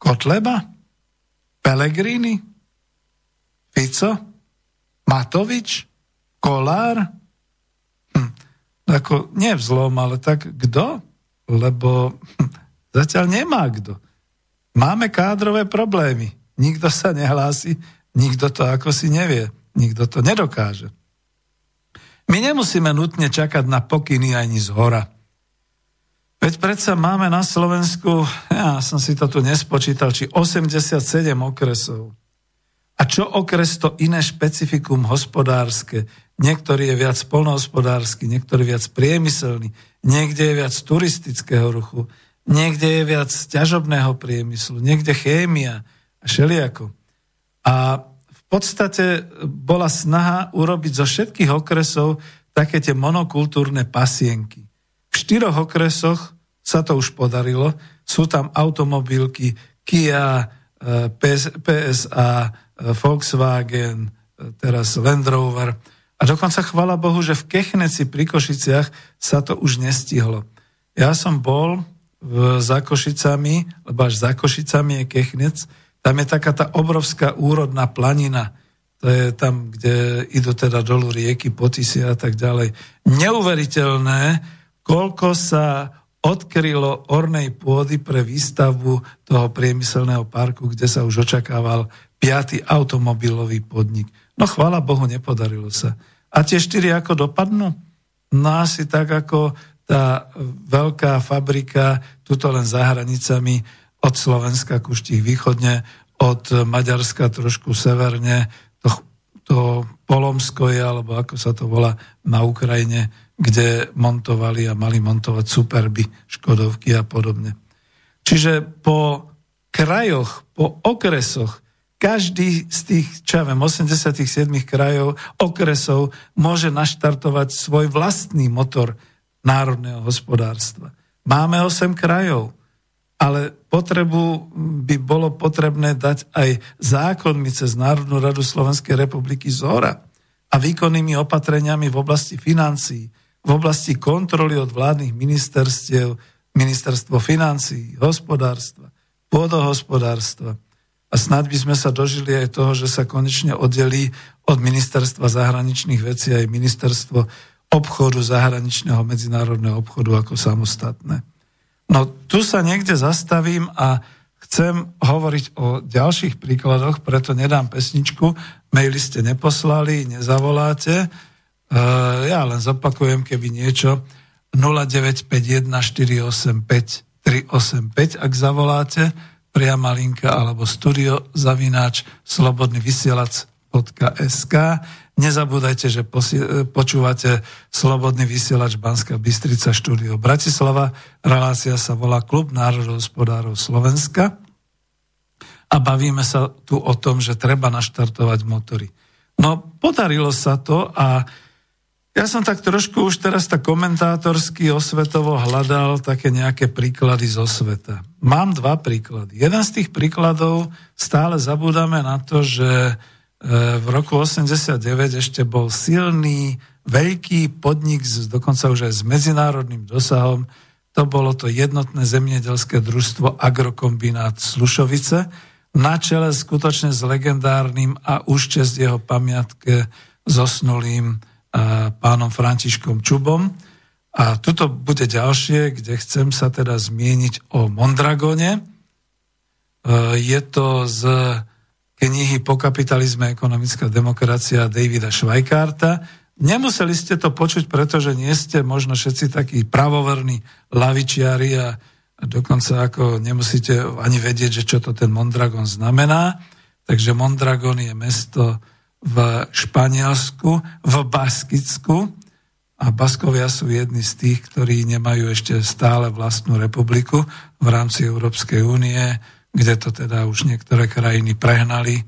Kotleba? Pelegrini? Fico? Matovič? Kolár? Hm. Ako, nie vzlom, ale tak kto? Lebo hm, zatiaľ nemá kto. Máme kádrové problémy. Nikto sa nehlási, nikto to ako si nevie, nikto to nedokáže. My nemusíme nutne čakať na pokyny ani z hora. Veď predsa máme na Slovensku, ja som si to tu nespočítal, či 87 okresov. A čo okres to iné špecifikum hospodárske? Niektorý je viac polnohospodársky, niektorý viac priemyselný, niekde je viac turistického ruchu, niekde je viac ťažobného priemyslu, niekde chémia a šeliako. A v podstate bola snaha urobiť zo všetkých okresov také tie monokultúrne pasienky. V štyroch okresoch sa to už podarilo. Sú tam automobilky Kia, eh, PSA, eh, Volkswagen, eh, teraz Land Rover. A dokonca chvala Bohu, že v Kechneci pri Košiciach sa to už nestihlo. Ja som bol v, za Košicami, lebo až za Košicami je Kechnec, tam je taká tá obrovská úrodná planina, to je tam, kde idú teda dolu rieky, potysy a tak ďalej. Neuveriteľné, koľko sa odkrylo ornej pôdy pre výstavbu toho priemyselného parku, kde sa už očakával piatý automobilový podnik. No chvála Bohu, nepodarilo sa. A tie štyri ako dopadnú? No asi tak, ako tá veľká fabrika, tuto len za hranicami od Slovenska kuštích východne, od Maďarska trošku severne, to, to Polomsko alebo ako sa to volá na Ukrajine, kde montovali a mali montovať superby, škodovky a podobne. Čiže po krajoch, po okresoch, každý z tých, čo ja viem, 87 krajov, okresov môže naštartovať svoj vlastný motor národného hospodárstva. Máme 8 krajov, ale potrebu by bolo potrebné dať aj zákonmi cez Národnú radu Slovenskej republiky z hora a výkonnými opatreniami v oblasti financií, v oblasti kontroly od vládnych ministerstiev, ministerstvo financií, hospodárstva, pôdohospodárstva. A snad by sme sa dožili aj toho, že sa konečne oddelí od ministerstva zahraničných vecí aj ministerstvo obchodu, zahraničného medzinárodného obchodu ako samostatné. No tu sa niekde zastavím a chcem hovoriť o ďalších príkladoch, preto nedám pesničku, maily ste neposlali, nezavoláte. E, ja len zopakujem, keby niečo 0951 ak zavoláte, priama linka alebo studio zavináč slobodnyvysielac.sk Nezabúdajte, že posi- počúvate Slobodný vysielač Banská Bystrica štúdio Bratislava. Relácia sa volá Klub národohospodárov Slovenska a bavíme sa tu o tom, že treba naštartovať motory. No, podarilo sa to a ja som tak trošku už teraz tak komentátorsky osvetovo hľadal také nejaké príklady zo sveta. Mám dva príklady. Jeden z tých príkladov stále zabúdame na to, že v roku 89 ešte bol silný, veľký podnik, dokonca už aj s medzinárodným dosahom. To bolo to jednotné zemiedelské družstvo Agrokombinát Slušovice, na čele skutočne s legendárnym a už čest jeho pamiatke zosnulým pánom Františkom Čubom. A tuto bude ďalšie, kde chcem sa teda zmieniť o Mondragone. E, je to z knihy Po kapitalizme ekonomická demokracia Davida Švajkárta. Nemuseli ste to počuť, pretože nie ste možno všetci takí pravoverní lavičiari a dokonca ako nemusíte ani vedieť, že čo to ten Mondragon znamená. Takže Mondragon je mesto v Španielsku, v Baskicku a Baskovia sú jedni z tých, ktorí nemajú ešte stále vlastnú republiku v rámci Európskej únie kde to teda už niektoré krajiny prehnali,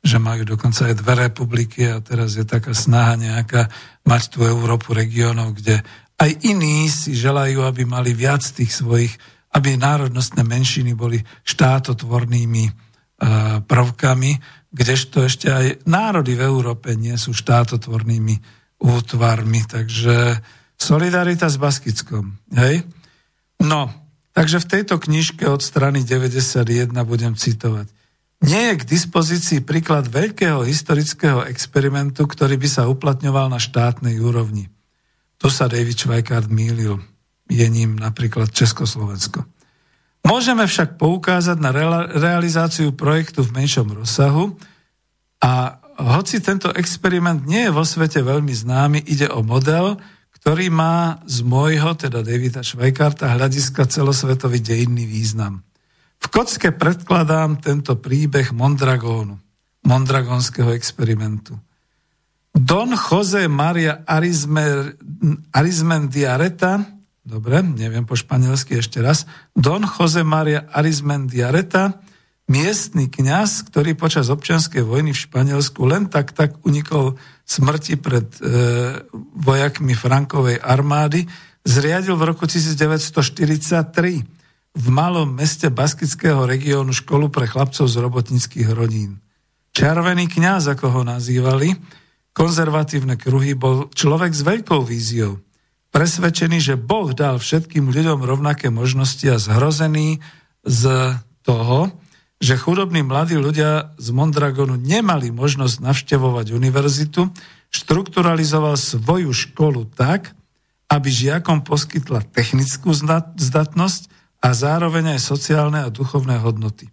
že majú dokonca aj dve republiky a teraz je taká snaha nejaká mať tú Európu regiónov, kde aj iní si želajú, aby mali viac tých svojich, aby národnostné menšiny boli štátotvornými e, prvkami, kdežto ešte aj národy v Európe nie sú štátotvornými útvarmi. Takže solidarita s Baskickom. Hej? No, Takže v tejto knižke od strany 91 budem citovať. Nie je k dispozícii príklad veľkého historického experimentu, ktorý by sa uplatňoval na štátnej úrovni. Tu sa David Schweikart mýlil. Je ním napríklad Československo. Môžeme však poukázať na realizáciu projektu v menšom rozsahu a hoci tento experiment nie je vo svete veľmi známy, ide o model, ktorý má z môjho, teda Davida Švajkarta, hľadiska celosvetový dejinný význam. V kocke predkladám tento príbeh Mondragónu, mondragonského experimentu. Don Jose Maria Arizme, Arizmendiareta, dobre, neviem po španielsky ešte raz, Don Jose Maria Arizmendiareta, miestny kňaz, ktorý počas občianskej vojny v Španielsku len tak tak unikol smrti pred e, vojakmi Frankovej armády, zriadil v roku 1943 v malom meste Baskického regiónu školu pre chlapcov z robotníckých rodín. Červený kňaz, ako ho nazývali, konzervatívne kruhy, bol človek s veľkou víziou. Presvedčený, že Boh dal všetkým ľuďom rovnaké možnosti a zhrozený z toho, že chudobní mladí ľudia z Mondragonu nemali možnosť navštevovať univerzitu, štrukturalizoval svoju školu tak, aby žiakom poskytla technickú zdatnosť a zároveň aj sociálne a duchovné hodnoty.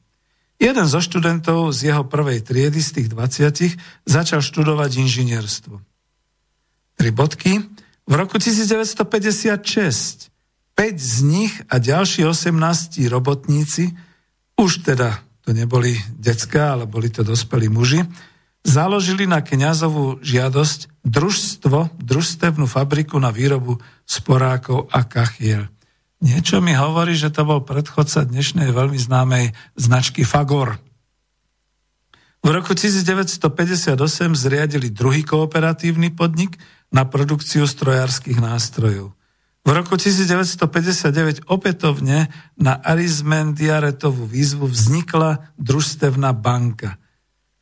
Jeden zo študentov z jeho prvej triedy z tých 20 začal študovať inžinierstvo. Tri bodky. V roku 1956 5 z nich a ďalší 18 robotníci, už teda to neboli decka, ale boli to dospelí muži, založili na kňazovú žiadosť družstvo, družstevnú fabriku na výrobu sporákov a kachiel. Niečo mi hovorí, že to bol predchodca dnešnej veľmi známej značky Fagor. V roku 1958 zriadili druhý kooperatívny podnik na produkciu strojárskych nástrojov. V roku 1959 opätovne na Arizmendiaretovú výzvu vznikla družstevná banka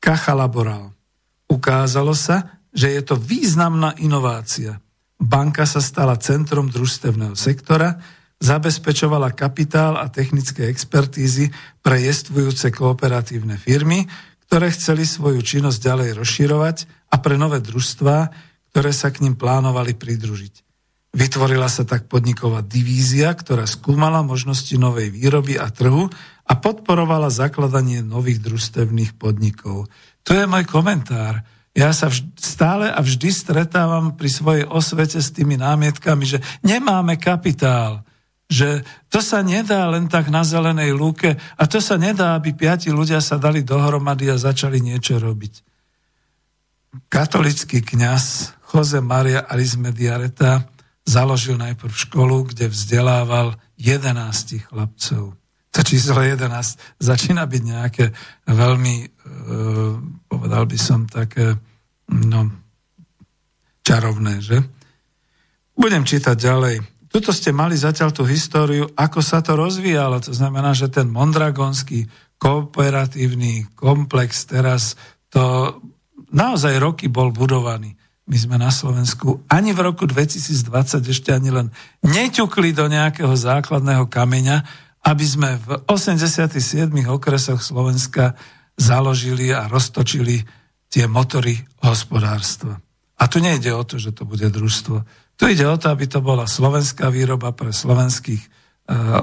Caja Laboral. Ukázalo sa, že je to významná inovácia. Banka sa stala centrom družstevného sektora, zabezpečovala kapitál a technické expertízy pre jestvujúce kooperatívne firmy, ktoré chceli svoju činnosť ďalej rozširovať a pre nové družstvá, ktoré sa k ním plánovali pridružiť. Vytvorila sa tak podniková divízia, ktorá skúmala možnosti novej výroby a trhu a podporovala zakladanie nových družstevných podnikov. To je môj komentár. Ja sa stále a vždy stretávam pri svojej osvete s tými námietkami, že nemáme kapitál, že to sa nedá len tak na zelenej lúke a to sa nedá, aby piati ľudia sa dali dohromady a začali niečo robiť. Katolický kňaz Jose Maria Arismediareta založil najprv školu, kde vzdelával 11 chlapcov. To číslo 11 začína byť nejaké veľmi, e, povedal by som, také no, čarovné, že? Budem čítať ďalej. Tuto ste mali zatiaľ tú históriu, ako sa to rozvíjalo. To znamená, že ten mondragonský kooperatívny komplex teraz to naozaj roky bol budovaný my sme na Slovensku ani v roku 2020 ešte ani len neťukli do nejakého základného kameňa, aby sme v 87 okresoch Slovenska založili a roztočili tie motory hospodárstva. A tu nejde o to, že to bude družstvo. Tu ide o to, aby to bola slovenská výroba pre slovenských e,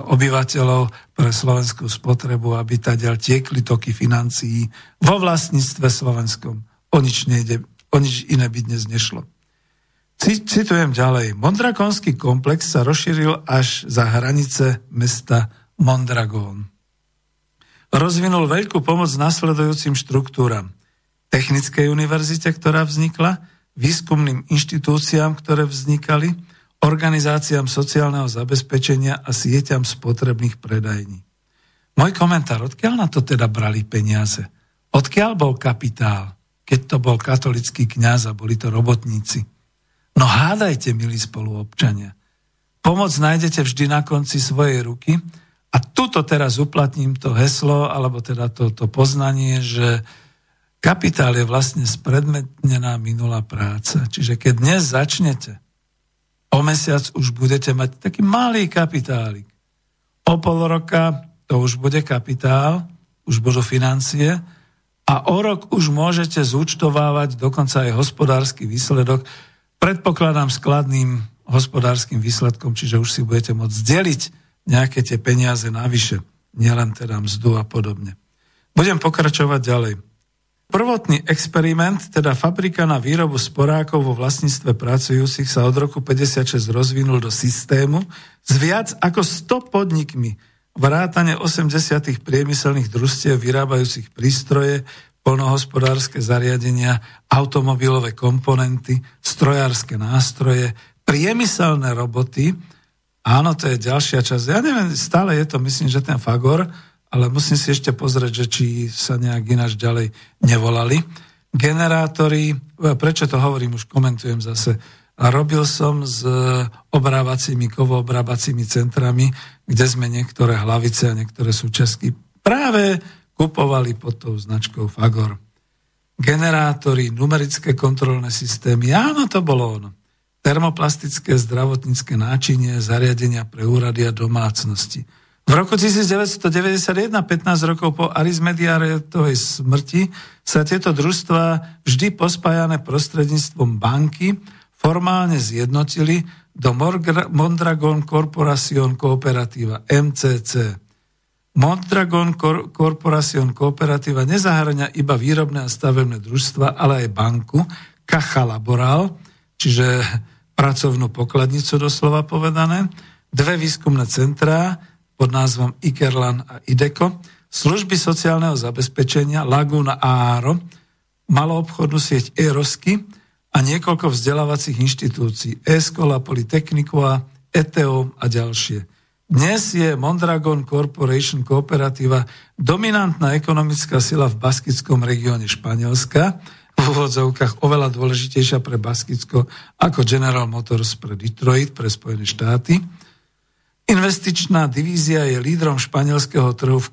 obyvateľov, pre slovenskú spotrebu, aby ďal tiekli toky financií vo vlastníctve slovenskom. O nič nejde O nič iné by dnes nešlo. Citujem ďalej. Mondragonský komplex sa rozšíril až za hranice mesta Mondragón. Rozvinul veľkú pomoc nasledujúcim štruktúram. Technickej univerzite, ktorá vznikla, výskumným inštitúciám, ktoré vznikali, organizáciám sociálneho zabezpečenia a sieťam spotrebných predajní. Môj komentár, odkiaľ na to teda brali peniaze? Odkiaľ bol kapitál? Keď to bol katolický kňaz a boli to robotníci. No hádajte, milí spoluobčania. Pomoc nájdete vždy na konci svojej ruky a tuto teraz uplatním to heslo, alebo teda to, to poznanie, že kapitál je vlastne spredmetnená minulá práca. Čiže keď dnes začnete, o mesiac už budete mať taký malý kapitálik. O pol roka to už bude kapitál, už budú financie, a o rok už môžete zúčtovávať dokonca aj hospodársky výsledok, predpokladám skladným hospodárskym výsledkom, čiže už si budete môcť zdeliť nejaké tie peniaze navyše, nielen teda mzdu a podobne. Budem pokračovať ďalej. Prvotný experiment, teda fabrika na výrobu sporákov vo vlastníctve pracujúcich sa od roku 56 rozvinul do systému s viac ako 100 podnikmi, vrátane 80. priemyselných družstiev vyrábajúcich prístroje, polnohospodárske zariadenia, automobilové komponenty, strojárske nástroje, priemyselné roboty. Áno, to je ďalšia časť. Ja neviem, stále je to, myslím, že ten Fagor, ale musím si ešte pozrieť, že či sa nejak ináč ďalej nevolali. Generátory, prečo to hovorím, už komentujem zase, robil som s obrábacími, kovoobrábacími centrami, kde sme niektoré hlavice a niektoré súčasky práve kupovali pod tou značkou Fagor. Generátory, numerické kontrolné systémy, áno, to bolo ono. Termoplastické zdravotnícke náčinie, zariadenia pre úrady a domácnosti. V roku 1991, 15 rokov po Arismediaretovej smrti, sa tieto družstva vždy pospájané prostredníctvom banky formálne zjednotili do Mondragon Corporation Cooperativa, MCC. Mondragon Corporation Cooperativa nezahrania iba výrobné a stavebné družstva, ale aj banku Caja Laboral, čiže pracovnú pokladnicu doslova povedané, dve výskumné centrá pod názvom Ikerlan a Ideko, služby sociálneho zabezpečenia Laguna Aaro, maloobchodnú sieť Erosky, a niekoľko vzdelávacích inštitúcií, Eskola, Politechnikova, ETO a ďalšie. Dnes je Mondragon Corporation Kooperativa dominantná ekonomická sila v baskickom regióne Španielska, v úvodzovkách oveľa dôležitejšia pre Baskicko ako General Motors pre Detroit, pre Spojené štáty – Investičná divízia je lídrom španielského trhu v,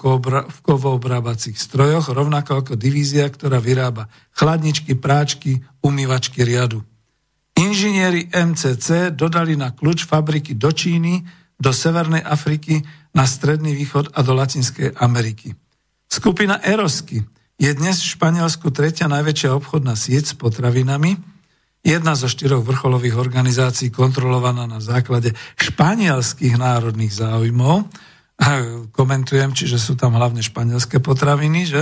kovoobrábacích strojoch, rovnako ako divízia, ktorá vyrába chladničky, práčky, umývačky riadu. Inžinieri MCC dodali na kľúč fabriky do Číny, do Severnej Afriky, na Stredný východ a do Latinskej Ameriky. Skupina Erosky je dnes v Španielsku tretia najväčšia obchodná sieť s potravinami. Jedna zo štyroch vrcholových organizácií kontrolovaná na základe španielských národných záujmov. Komentujem, čiže sú tam hlavne španielské potraviny, že?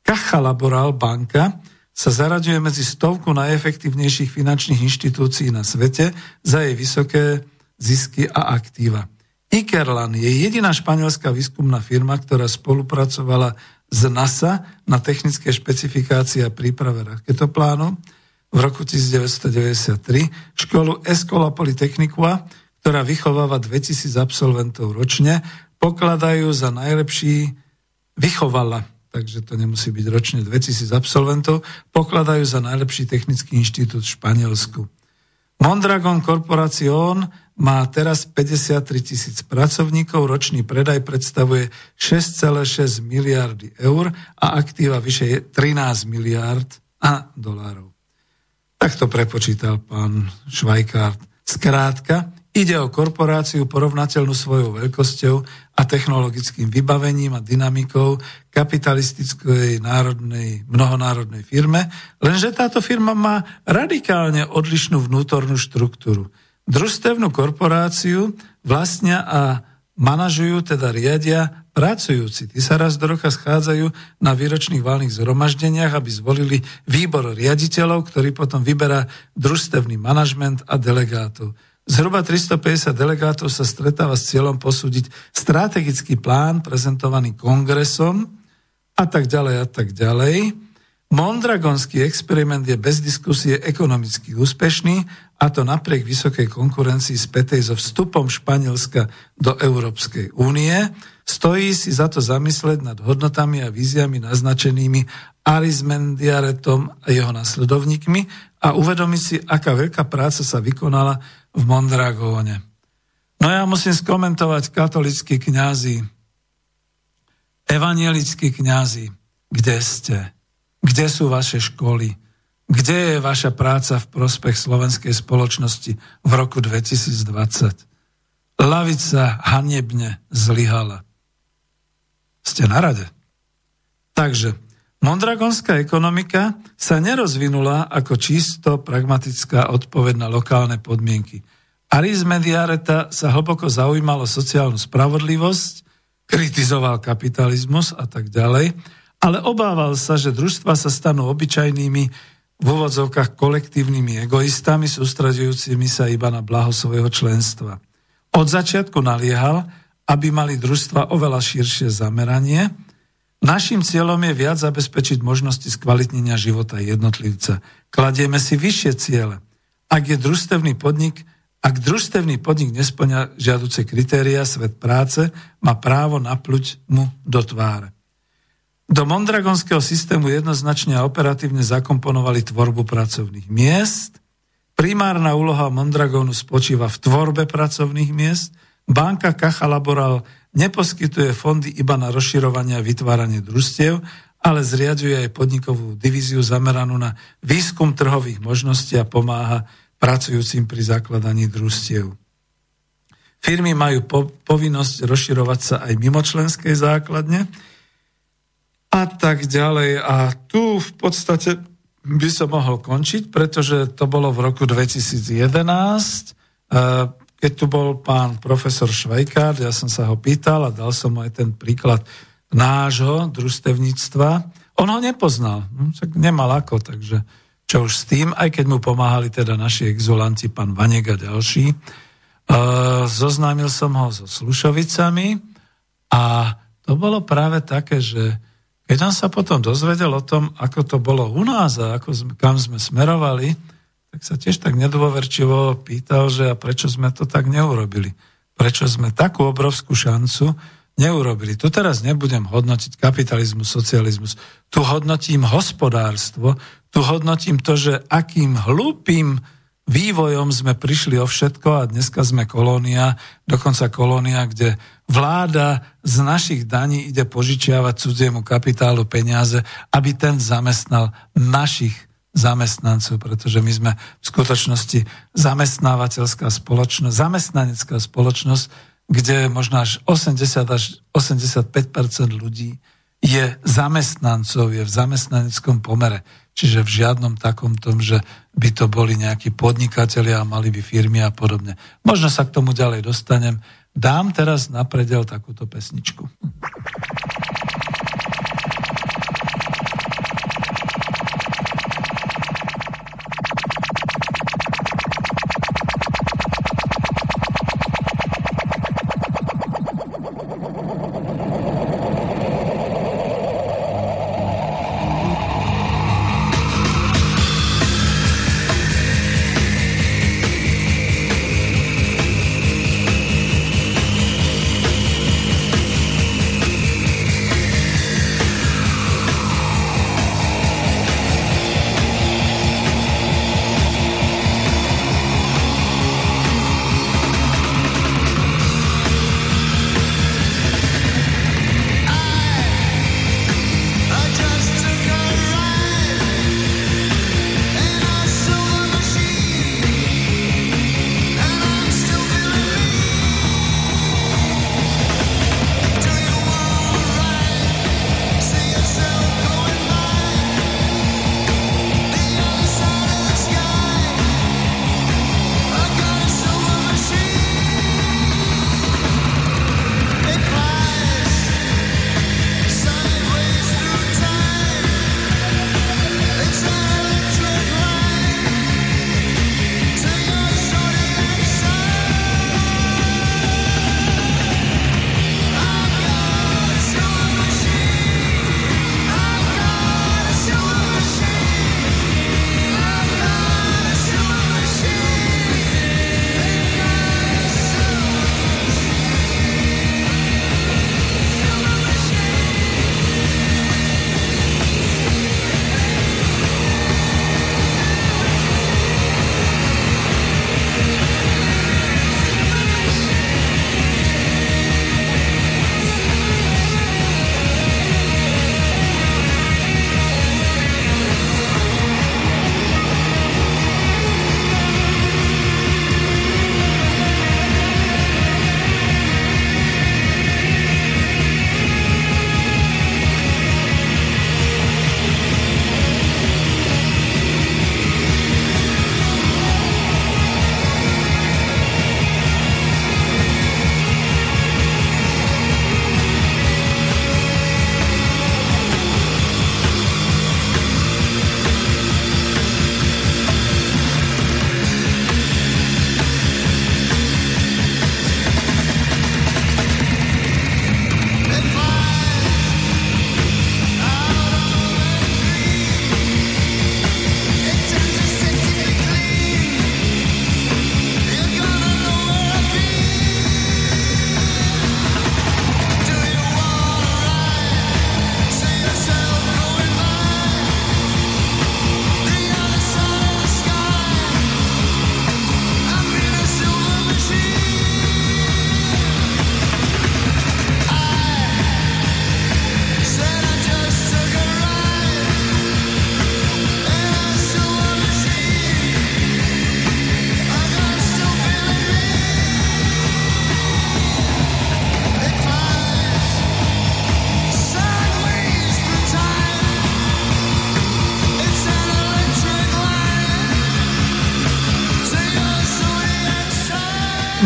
Caja Laboral banka sa zaraďuje medzi stovku najefektívnejších finančných inštitúcií na svete za jej vysoké zisky a aktíva. Ikerlan je jediná španielská výskumná firma, ktorá spolupracovala z NASA na technické špecifikácie a príprave raketoplánu v roku 1993 školu Escola Polytechnicua, ktorá vychováva 2000 absolventov ročne, pokladajú za najlepší, vychovala, takže to nemusí byť ročne 2000 absolventov, pokladajú za najlepší technický inštitút v Španielsku. Mondragon Corporation má teraz 53 tisíc pracovníkov, ročný predaj predstavuje 6,6 miliardy eur a aktíva vyše 13 miliard a dolárov. Tak to prepočítal pán Švajkart. Skrátka, ide o korporáciu porovnateľnú svojou veľkosťou a technologickým vybavením a dynamikou kapitalistickej národnej, mnohonárodnej firme, lenže táto firma má radikálne odlišnú vnútornú štruktúru. Družstevnú korporáciu vlastnia a manažujú, teda riadia pracujúci. Tí sa raz do roka schádzajú na výročných valných zhromaždeniach, aby zvolili výbor riaditeľov, ktorý potom vyberá družstevný manažment a delegátov. Zhruba 350 delegátov sa stretáva s cieľom posúdiť strategický plán prezentovaný kongresom a tak ďalej a tak ďalej. Mondragonský experiment je bez diskusie ekonomicky úspešný a to napriek vysokej konkurencii spätej so vstupom Španielska do Európskej únie. Stojí si za to zamysleť nad hodnotami a víziami naznačenými Arismendiaretom a jeho nasledovníkmi a uvedomiť si, aká veľká práca sa vykonala v Mondragóne. No ja musím skomentovať katolickí kňazi, evanielickí kňazi, kde ste? Kde sú vaše školy? Kde je vaša práca v prospech slovenskej spoločnosti v roku 2020? Lavica hanebne zlyhala. Ste na rade. Takže mondragonská ekonomika sa nerozvinula ako čisto pragmatická odpoveď na lokálne podmienky. Aris Mediareta sa hlboko zaujímalo sociálnu spravodlivosť, kritizoval kapitalizmus a tak ďalej ale obával sa, že družstva sa stanú obyčajnými v úvodzovkách kolektívnymi egoistami, sústredujúcimi sa iba na blaho svojho členstva. Od začiatku naliehal, aby mali družstva oveľa širšie zameranie. Našim cieľom je viac zabezpečiť možnosti skvalitnenia života jednotlivca. Kladieme si vyššie ciele. Ak je družstevný podnik, ak družstevný podnik nesplňa žiaduce kritéria, svet práce má právo napluť mu do tváre. Do mondragonského systému jednoznačne a operatívne zakomponovali tvorbu pracovných miest. Primárna úloha Mondragonu spočíva v tvorbe pracovných miest. Banka Caja Laboral neposkytuje fondy iba na rozširovanie a vytváranie družstiev, ale zriaduje aj podnikovú divíziu zameranú na výskum trhových možností a pomáha pracujúcim pri zakladaní družstiev. Firmy majú po- povinnosť rozširovať sa aj mimo členskej základne, a tak ďalej. A tu v podstate by som mohol končiť, pretože to bolo v roku 2011, e, keď tu bol pán profesor Švajkár, ja som sa ho pýtal a dal som mu aj ten príklad nášho družstevníctva. On ho nepoznal, hm, tak nemal ako, takže čo už s tým, aj keď mu pomáhali teda naši exulanti, pán Vanek a ďalší. E, zoznámil som ho so Slušovicami a to bolo práve také, že keď on sa potom dozvedel o tom, ako to bolo u nás a ako kam sme smerovali, tak sa tiež tak nedôverčivo pýtal, že a prečo sme to tak neurobili. Prečo sme takú obrovskú šancu neurobili. Tu teraz nebudem hodnotiť kapitalizmus, socializmus. Tu hodnotím hospodárstvo, tu hodnotím to, že akým hlúpým vývojom sme prišli o všetko a dneska sme kolónia, dokonca kolónia, kde vláda z našich daní ide požičiavať cudziemu kapitálu peniaze, aby ten zamestnal našich zamestnancov, pretože my sme v skutočnosti zamestnávateľská spoločnosť, zamestnanecká spoločnosť, kde možno až 80 až 85% ľudí je zamestnancov, je v zamestnaneckom pomere. Čiže v žiadnom takom tom, že by to boli nejakí podnikatelia a mali by firmy a podobne. Možno sa k tomu ďalej dostanem. Dám teraz na predel takúto pesničku.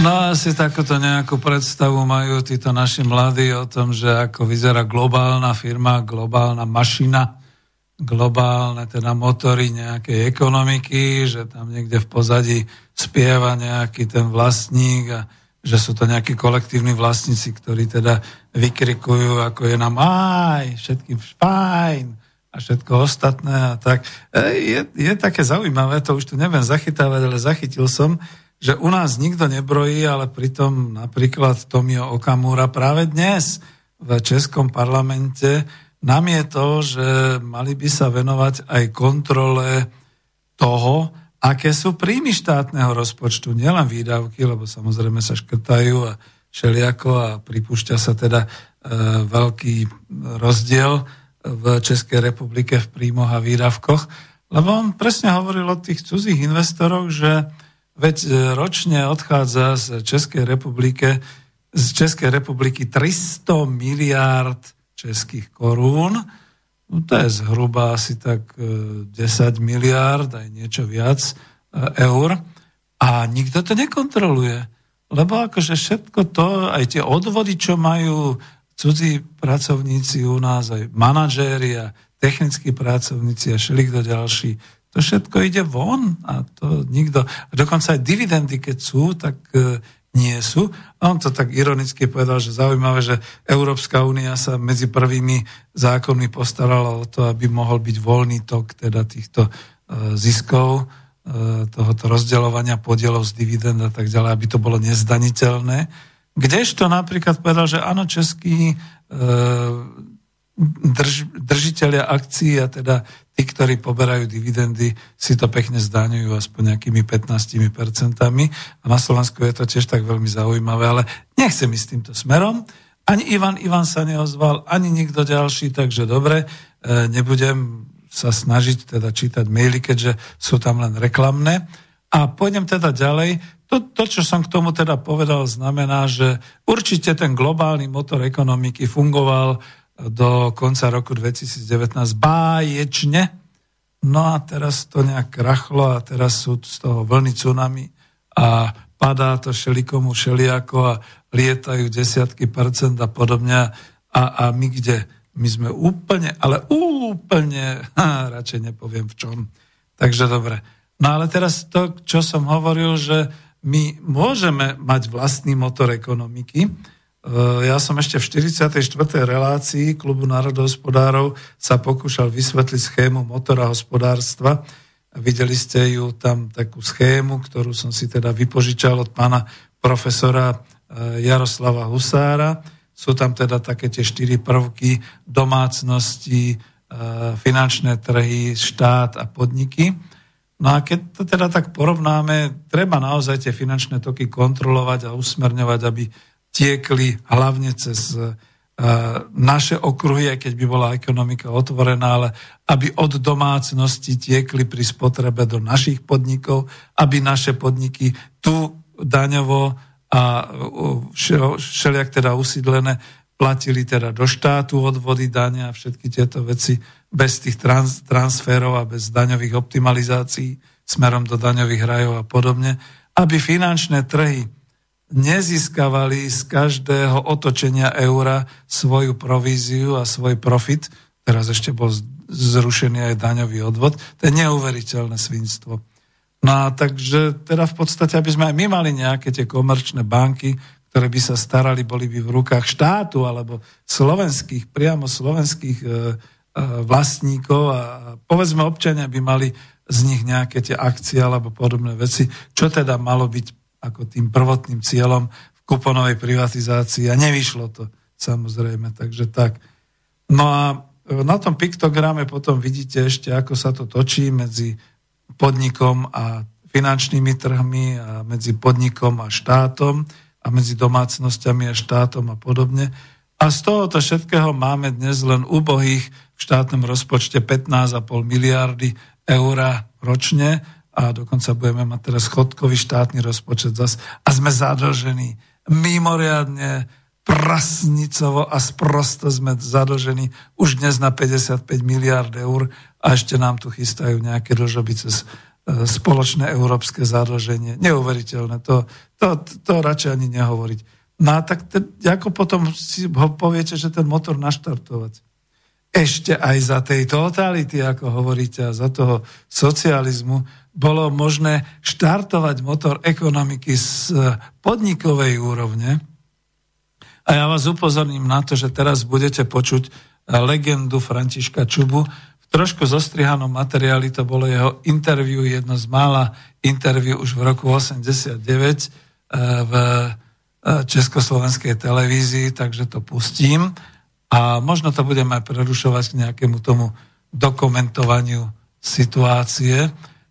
No asi takúto nejakú predstavu majú títo naši mladí o tom, že ako vyzerá globálna firma, globálna mašina, globálne teda motory nejakej ekonomiky, že tam niekde v pozadí spieva nejaký ten vlastník a že sú to nejakí kolektívni vlastníci, ktorí teda vykrikujú, ako je nám aj, všetkým fajn a všetko ostatné a tak. E, je, je také zaujímavé, to už tu neviem zachytávať, ale zachytil som, že u nás nikto nebrojí, ale pritom napríklad Tomio Okamura práve dnes v Českom parlamente namietol, že mali by sa venovať aj kontrole toho, aké sú príjmy štátneho rozpočtu, nielen výdavky, lebo samozrejme sa škrtajú a všeliako a pripúšťa sa teda e, veľký rozdiel v Českej republike v príjmoch a výdavkoch, lebo on presne hovoril o tých cudzích investoroch, že Veď e, ročne odchádza z Českej republike, z Českej republiky 300 miliárd českých korún. No, to je zhruba asi tak 10 miliárd, aj niečo viac eur. A nikto to nekontroluje. Lebo akože všetko to, aj tie odvody, čo majú cudzí pracovníci u nás, aj manažéri a technickí pracovníci a všelikto ďalší, to všetko ide von a to nikto... A dokonca aj dividendy, keď sú, tak e, nie sú. A on to tak ironicky povedal, že zaujímavé, že Európska únia sa medzi prvými zákonmi postarala o to, aby mohol byť voľný tok teda týchto e, ziskov, e, tohoto rozdeľovania podielov z dividend a tak ďalej, aby to bolo nezdaniteľné. Kdežto napríklad povedal, že áno, český drž, držiteľia akcií a teda tí, ktorí poberajú dividendy, si to pekne zdaňujú aspoň nejakými 15 percentami. A na Slovensku je to tiež tak veľmi zaujímavé, ale nechcem ísť týmto smerom. Ani Ivan Ivan sa neozval, ani nikto ďalší, takže dobre, e, nebudem sa snažiť teda čítať maily, keďže sú tam len reklamné. A pôjdem teda ďalej. To, to, čo som k tomu teda povedal, znamená, že určite ten globálny motor ekonomiky fungoval do konca roku 2019 báječne. No a teraz to nejak krachlo a teraz sú z toho vlny tsunami a padá to šelikomu šeliako a lietajú desiatky percent a podobne. A, a my kde? My sme úplne, ale úplne, ha, radšej nepoviem v čom. Takže dobre. No ale teraz to, čo som hovoril, že my môžeme mať vlastný motor ekonomiky, ja som ešte v 44. relácii Klubu národohospodárov sa pokúšal vysvetliť schému motora hospodárstva. Videli ste ju tam takú schému, ktorú som si teda vypožičal od pána profesora eh, Jaroslava Husára. Sú tam teda také tie štyri prvky domácnosti, eh, finančné trhy, štát a podniky. No a keď to teda tak porovnáme, treba naozaj tie finančné toky kontrolovať a usmerňovať, aby tiekli hlavne cez e, naše okruhy, aj keď by bola ekonomika otvorená, ale aby od domácnosti tiekli pri spotrebe do našich podnikov, aby naše podniky tu daňovo a všelijak teda usídlené platili teda do štátu odvody dania a všetky tieto veci bez tých trans, transferov a bez daňových optimalizácií smerom do daňových rajov a podobne, aby finančné trhy nezískavali z každého otočenia eura svoju províziu a svoj profit. Teraz ešte bol zrušený aj daňový odvod. To je neuveriteľné svinstvo. No a takže teda v podstate, aby sme aj my mali nejaké tie komerčné banky, ktoré by sa starali, boli by v rukách štátu alebo slovenských, priamo slovenských e, e, vlastníkov a povedzme občania by mali z nich nejaké tie akcie alebo podobné veci, čo teda malo byť ako tým prvotným cieľom v kuponovej privatizácii a nevyšlo to samozrejme, takže tak. No a na tom piktograme potom vidíte ešte, ako sa to točí medzi podnikom a finančnými trhmi a medzi podnikom a štátom a medzi domácnosťami a štátom a podobne. A z tohoto všetkého máme dnes len úbohých v štátnom rozpočte 15,5 miliardy eur ročne a dokonca budeme mať teraz chodkový štátny rozpočet zas a sme zadlžení mimoriadne prasnicovo a sprosto sme zadlžení už dnes na 55 miliard eur a ešte nám tu chystajú nejaké dlžoby cez e, spoločné európske zadlženie. Neuveriteľné, to, to, to, to radšej ani nehovoriť. No a tak te, ako potom si ho poviete, že ten motor naštartovať? Ešte aj za tej totality, ako hovoríte, a za toho socializmu, bolo možné štartovať motor ekonomiky z podnikovej úrovne. A ja vás upozorním na to, že teraz budete počuť legendu Františka Čubu. V trošku zostrihanom materiáli to bolo jeho interviu, jedno z mála interviu už v roku 89 eh, v Československej televízii, takže to pustím. A možno to budeme aj prerušovať k nejakému tomu dokumentovaniu situácie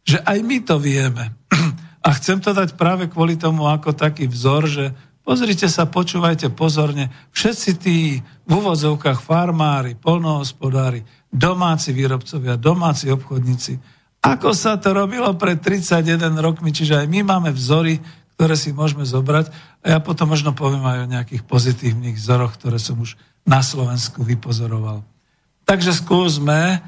že aj my to vieme. A chcem to dať práve kvôli tomu ako taký vzor, že pozrite sa, počúvajte pozorne, všetci tí v úvodzovkách farmári, polnohospodári, domáci výrobcovia, domáci obchodníci, ako sa to robilo pred 31 rokmi, čiže aj my máme vzory, ktoré si môžeme zobrať a ja potom možno poviem aj o nejakých pozitívnych vzoroch, ktoré som už na Slovensku vypozoroval. Takže skúsme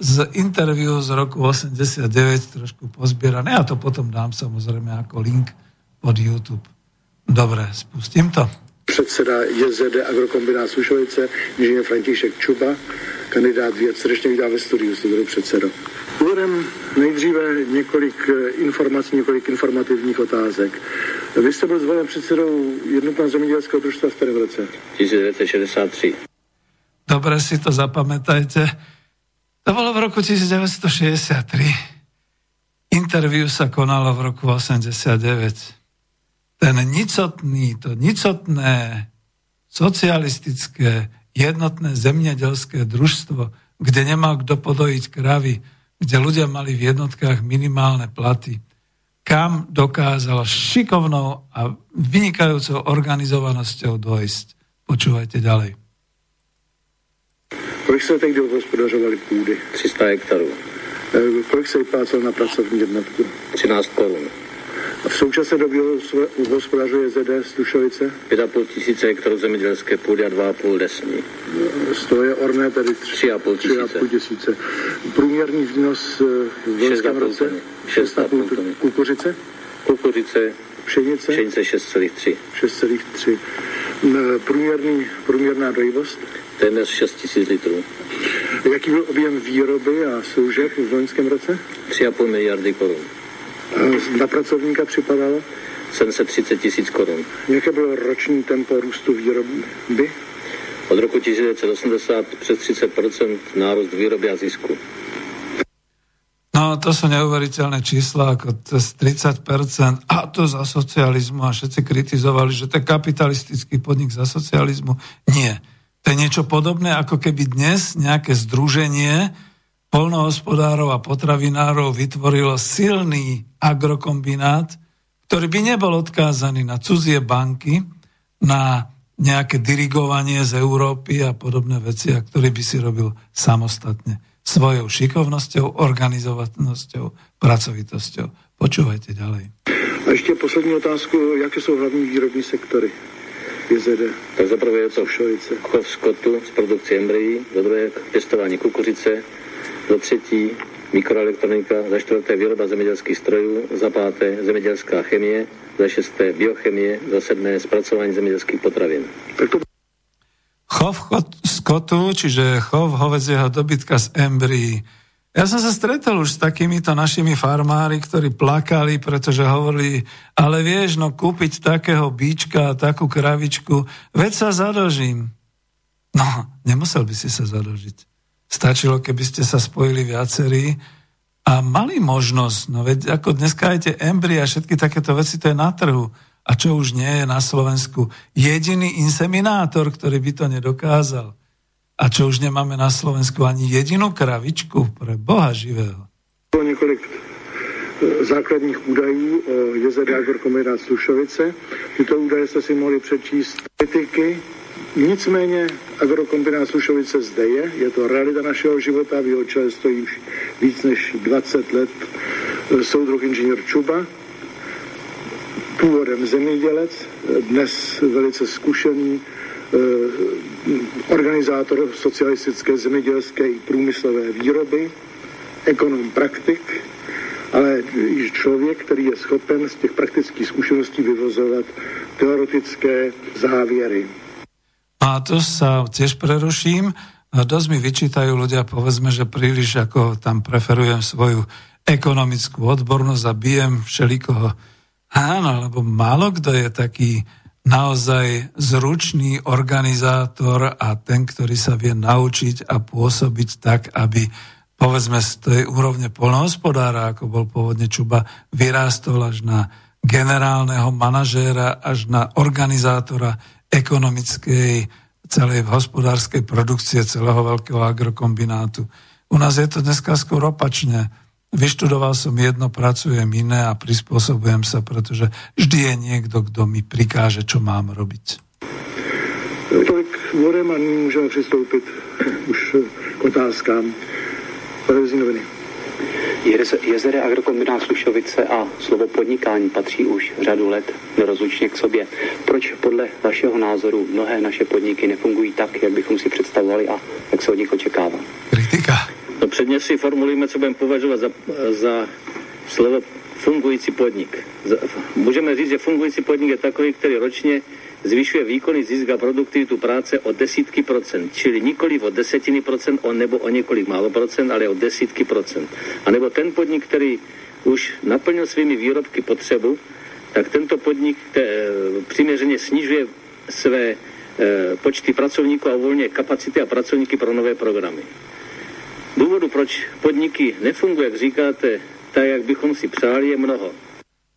z interviu z roku 89 trošku pozbierané. Ja to potom dám samozrejme ako link pod YouTube. Dobre, spustím to. Předseda JZD Agrokombinát Slušovice, inženýr František Čuba, kandidát věd. Srdečně vítám ve studiu, jste předsedo. Úvodem nejdříve několik eh, informací, několik informativních otázek. Vy jste byl zvolen předsedou jednotného zemědělského družstva v kterém roce? 1963. Dobre si to zapamätajte. To bolo v roku 1963. Interview sa konalo v roku 89. Ten nicotný, to nicotné socialistické jednotné zemědělské družstvo, kde nemal kto podojiť kravy, kde ľudia mali v jednotkách minimálne platy, kam dokázal šikovnou a vynikajúcou organizovanosťou dojsť. Počúvajte ďalej. Kolik se tehdy hospodařovali půdy? 300 hektarů. Eh, Kolik se vyplácel na pracovní jednotku? 13 korun. A v současné době hospodařuje ZD Stušovice? 5,5 tisíce hektarů zemědělské půdy a 2,5 lesní. Z toho je orné tedy 3,5 tisíce. 3,5 tisíce. Průměrný výnos eh, v loňském 6,5 roce? tuny. 6,5 tuny. Kukuřice? Kukuřice, Pšenice? pšenice 6,3. 6,3. M, Průměrný, průměrná dojivost? Téměř 6 tisíc litrů. Jaký byl objem výroby a služeb v loňském roce? 3,5 miliardy korun. Na pracovníka připadalo? 730 tisíc korun. Jaké bylo roční tempo růstu výroby? Od roku 1980 přes 30% nárůst výroby a zisku. No, to sú neuveriteľné čísla, ako cez 30%, a to za socializmu, a všetci kritizovali, že to je kapitalistický podnik za socializmu. Nie. To je niečo podobné, ako keby dnes nejaké združenie polnohospodárov a potravinárov vytvorilo silný agrokombinát, ktorý by nebol odkázaný na cudzie banky, na nejaké dirigovanie z Európy a podobné veci, a ktorý by si robil samostatne svojou šikovnosťou, organizovanosťou, pracovitosťou. Počúvajte ďalej. A ještě poslední otázku, jaké jsou hlavní výrobní sektory JZD? Tak za prvé je to Stušovice. chov skotu z produkcie embryí, za druhé pěstování kukuřice, za třetí mikroelektronika, za čtvrté výroba zemědělských strojů, za páté zemědělská chemie, za šesté biochemie, za sedmé zpracování zemědělských potravin. Tak to Chov skotu, čiže chov hovedzieho dobytka z embryí. Ja som sa stretol už s takýmito našimi farmári, ktorí plakali, pretože hovorili, ale vieš, no kúpiť takého bíčka a takú kravičku, veď sa zadlžím. No, nemusel by si sa zadlžiť. Stačilo, keby ste sa spojili viacerí a mali možnosť, no veď ako dneska aj tie embry a všetky takéto veci, to je na trhu. A čo už nie je na Slovensku? Jediný inseminátor, ktorý by to nedokázal. A čo už nemáme na Slovensku ani jedinú kravičku pre Boha živého. bylo několik eh, základních údajů o JZD Agrokombinát Slušovice. Tyto údaje jste si mohli přečíst kritiky. Nicméně Agrokombinát Slušovice zde je, je to realita našeho života, v jeho čele stojí už víc než 20 let eh, soudruh inženýr Čuba, původem zemědělec, dnes velice zkušený organizátor socialistické zemědělské i průmyslové výroby, ekonom praktik, ale i člověk, který je schopen z těch praktických zkušeností vyvozovat teoretické závěry. A tu sa tiež preruším. Dosť mi vyčítajú ľudia, povedzme, že príliš ako tam preferujem svoju ekonomickú odbornosť a bijem všelikoho. Áno, lebo málo kto je taký naozaj zručný organizátor a ten, ktorý sa vie naučiť a pôsobiť tak, aby povedzme z tej úrovne polnohospodára, ako bol pôvodne Čuba, vyrástol až na generálneho manažéra, až na organizátora ekonomickej, celej hospodárskej produkcie celého veľkého agrokombinátu. U nás je to dneska skôr opačne. Vyštudoval som jedno, pracujem iné a prispôsobujem sa, pretože vždy je niekto, kto mi prikáže, čo mám robiť. Tolik úvodem a nyní můžeme přistoupit už k otázkám. Noviny. Jezere Agrokombinát Slušovice a slovo podnikání patří už řadu let nerozlučně k sobě. Proč podle vašeho názoru mnohé naše podniky nefungují tak, jak bychom si představovali a jak se od nich očekává? Kritika. No předně si formulujeme, co budeme považovat za, za slovo fungující podnik. Můžeme říct, že fungující podnik je takový, který ročně zvyšuje výkonný zisk a produktivitu práce o desítky procent, čili nikoli o desetiny procent, o, nebo o několik málo procent, ale o desítky procent. A nebo ten podnik, který už naplnil svými výrobky potřebu, tak tento podnik te, přiměřeně snižuje své e, počty pracovníků a uvolňuje kapacity a pracovníky pro nové programy. Důvodu, proč podniky nefungují, jak říkáte, tak, jak bychom si přáli, je mnoho.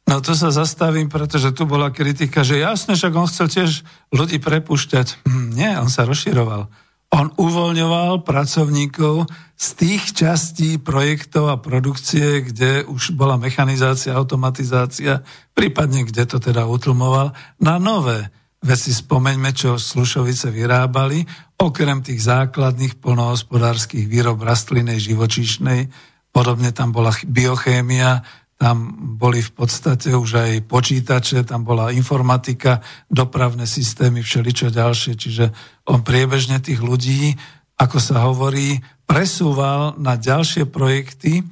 No to sa zastavím, pretože tu bola kritika, že jasne, však on chcel tiež ľudí prepušťať. Hm, nie, on sa rozširoval. On uvoľňoval pracovníkov z tých častí projektov a produkcie, kde už bola mechanizácia, automatizácia, prípadne kde to teda utlmoval, na nové veci. Spomeňme, čo Slušovice vyrábali, okrem tých základných polnohospodárských výrob rastlinej, živočíšnej, podobne tam bola biochémia, tam boli v podstate už aj počítače, tam bola informatika, dopravné systémy, všeličo ďalšie, čiže on priebežne tých ľudí, ako sa hovorí, presúval na ďalšie projekty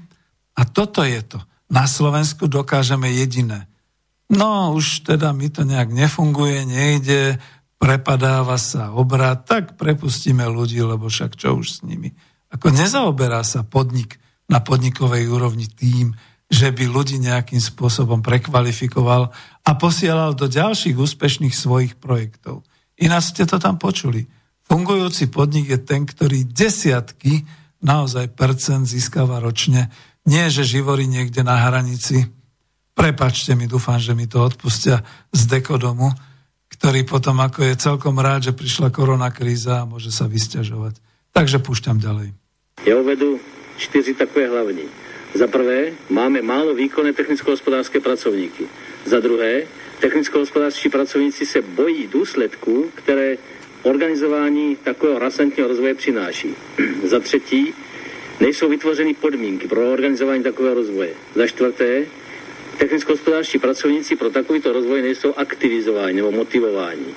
a toto je to. Na Slovensku dokážeme jediné. No už teda mi to nejak nefunguje, nejde, prepadáva sa obrad, tak prepustíme ľudí, lebo však čo už s nimi. Ako nezaoberá sa podnik na podnikovej úrovni tým, že by ľudí nejakým spôsobom prekvalifikoval a posielal do ďalších úspešných svojich projektov. Ináč ste to tam počuli. Fungujúci podnik je ten, ktorý desiatky naozaj percent získava ročne. Nie, že živorí niekde na hranici. Prepačte mi, dúfam, že mi to odpustia z dekodomu, ktorý potom ako je celkom rád, že prišla korona kríza a môže sa vysťažovať. Takže púšťam ďalej. Ja uvedu čtyři takové hlavní. Za prvé, máme málo výkonné technicko-hospodářské pracovníky. Za druhé, technicko-hospodářští pracovníci se bojí důsledků, které organizování takového rasantního rozvoje přináší. Za třetí, nejsou vytvořeny podmínky pro organizování takového rozvoje. Za čtvrté, technicko-hospodářští pracovníci pro takovýto rozvoj nejsou aktivizováni nebo motivováni.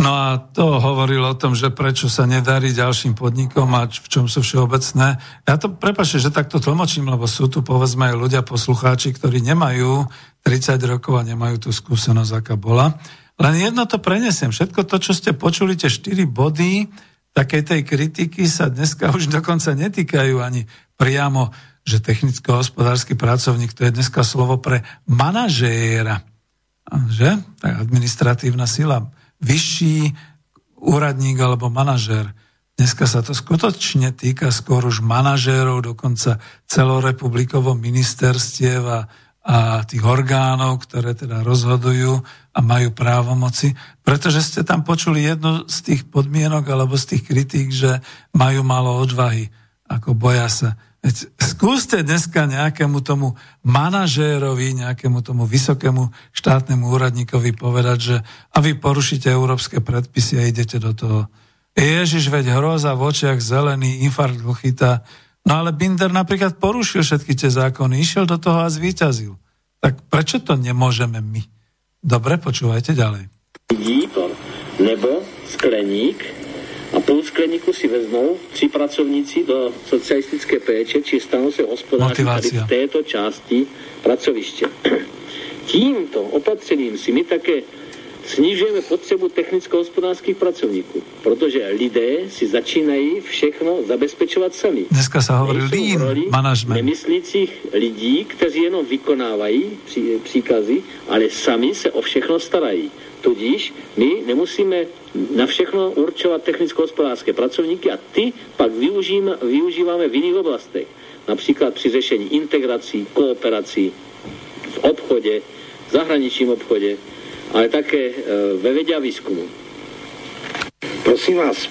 No a to hovoril o tom, že prečo sa nedarí ďalším podnikom a v čom sú všeobecné. Ja to prepačte, že takto tlmočím, lebo sú tu povedzme aj ľudia, poslucháči, ktorí nemajú 30 rokov a nemajú tú skúsenosť, aká bola. Len jedno to prenesiem. Všetko to, čo ste počuli, tie 4 body takej tej kritiky sa dneska už dokonca netýkajú ani priamo, že technicko-hospodársky pracovník, to je dneska slovo pre manažéra. Že? Tak administratívna sila vyšší úradník alebo manažér. Dneska sa to skutočne týka skôr už manažérov, dokonca celorepublikovo ministerstiev a, a tých orgánov, ktoré teda rozhodujú a majú právomoci, pretože ste tam počuli jednu z tých podmienok alebo z tých kritík, že majú málo odvahy, ako boja sa skúste dneska nejakému tomu manažérovi, nejakému tomu vysokému štátnemu úradníkovi povedať, že a vy porušíte európske predpisy a idete do toho. Ježiš, veď hroza v očiach zelený, infarkt ho chytá. No ale Binder napríklad porušil všetky tie zákony, išiel do toho a zvíťazil. Tak prečo to nemôžeme my? Dobre, počúvajte ďalej. Nebo skleník a půl skleníku si vezmou tři pracovníci do socialistické péče, či stanou se hospodáři v této části pracoviště. Tímto opatřením si my také snižujeme potřebu technicko-hospodářských pracovníků, protože lidé si začínají všechno zabezpečovat sami. Dneska se hovorí lean management. Nemyslících lidí, kteří jenom vykonávají pří, příkazy, ale sami se o všechno starají. Tudíž my nemusíme na všechno určovat technicko-hospodářské pracovníky a ty pak využijeme, využíváme v jiných oblastech. Například při řešení integrací, kooperací v obchodě, v zahraničním obchodě, ale také e, ve vědě a výzkumu. Prosím vás,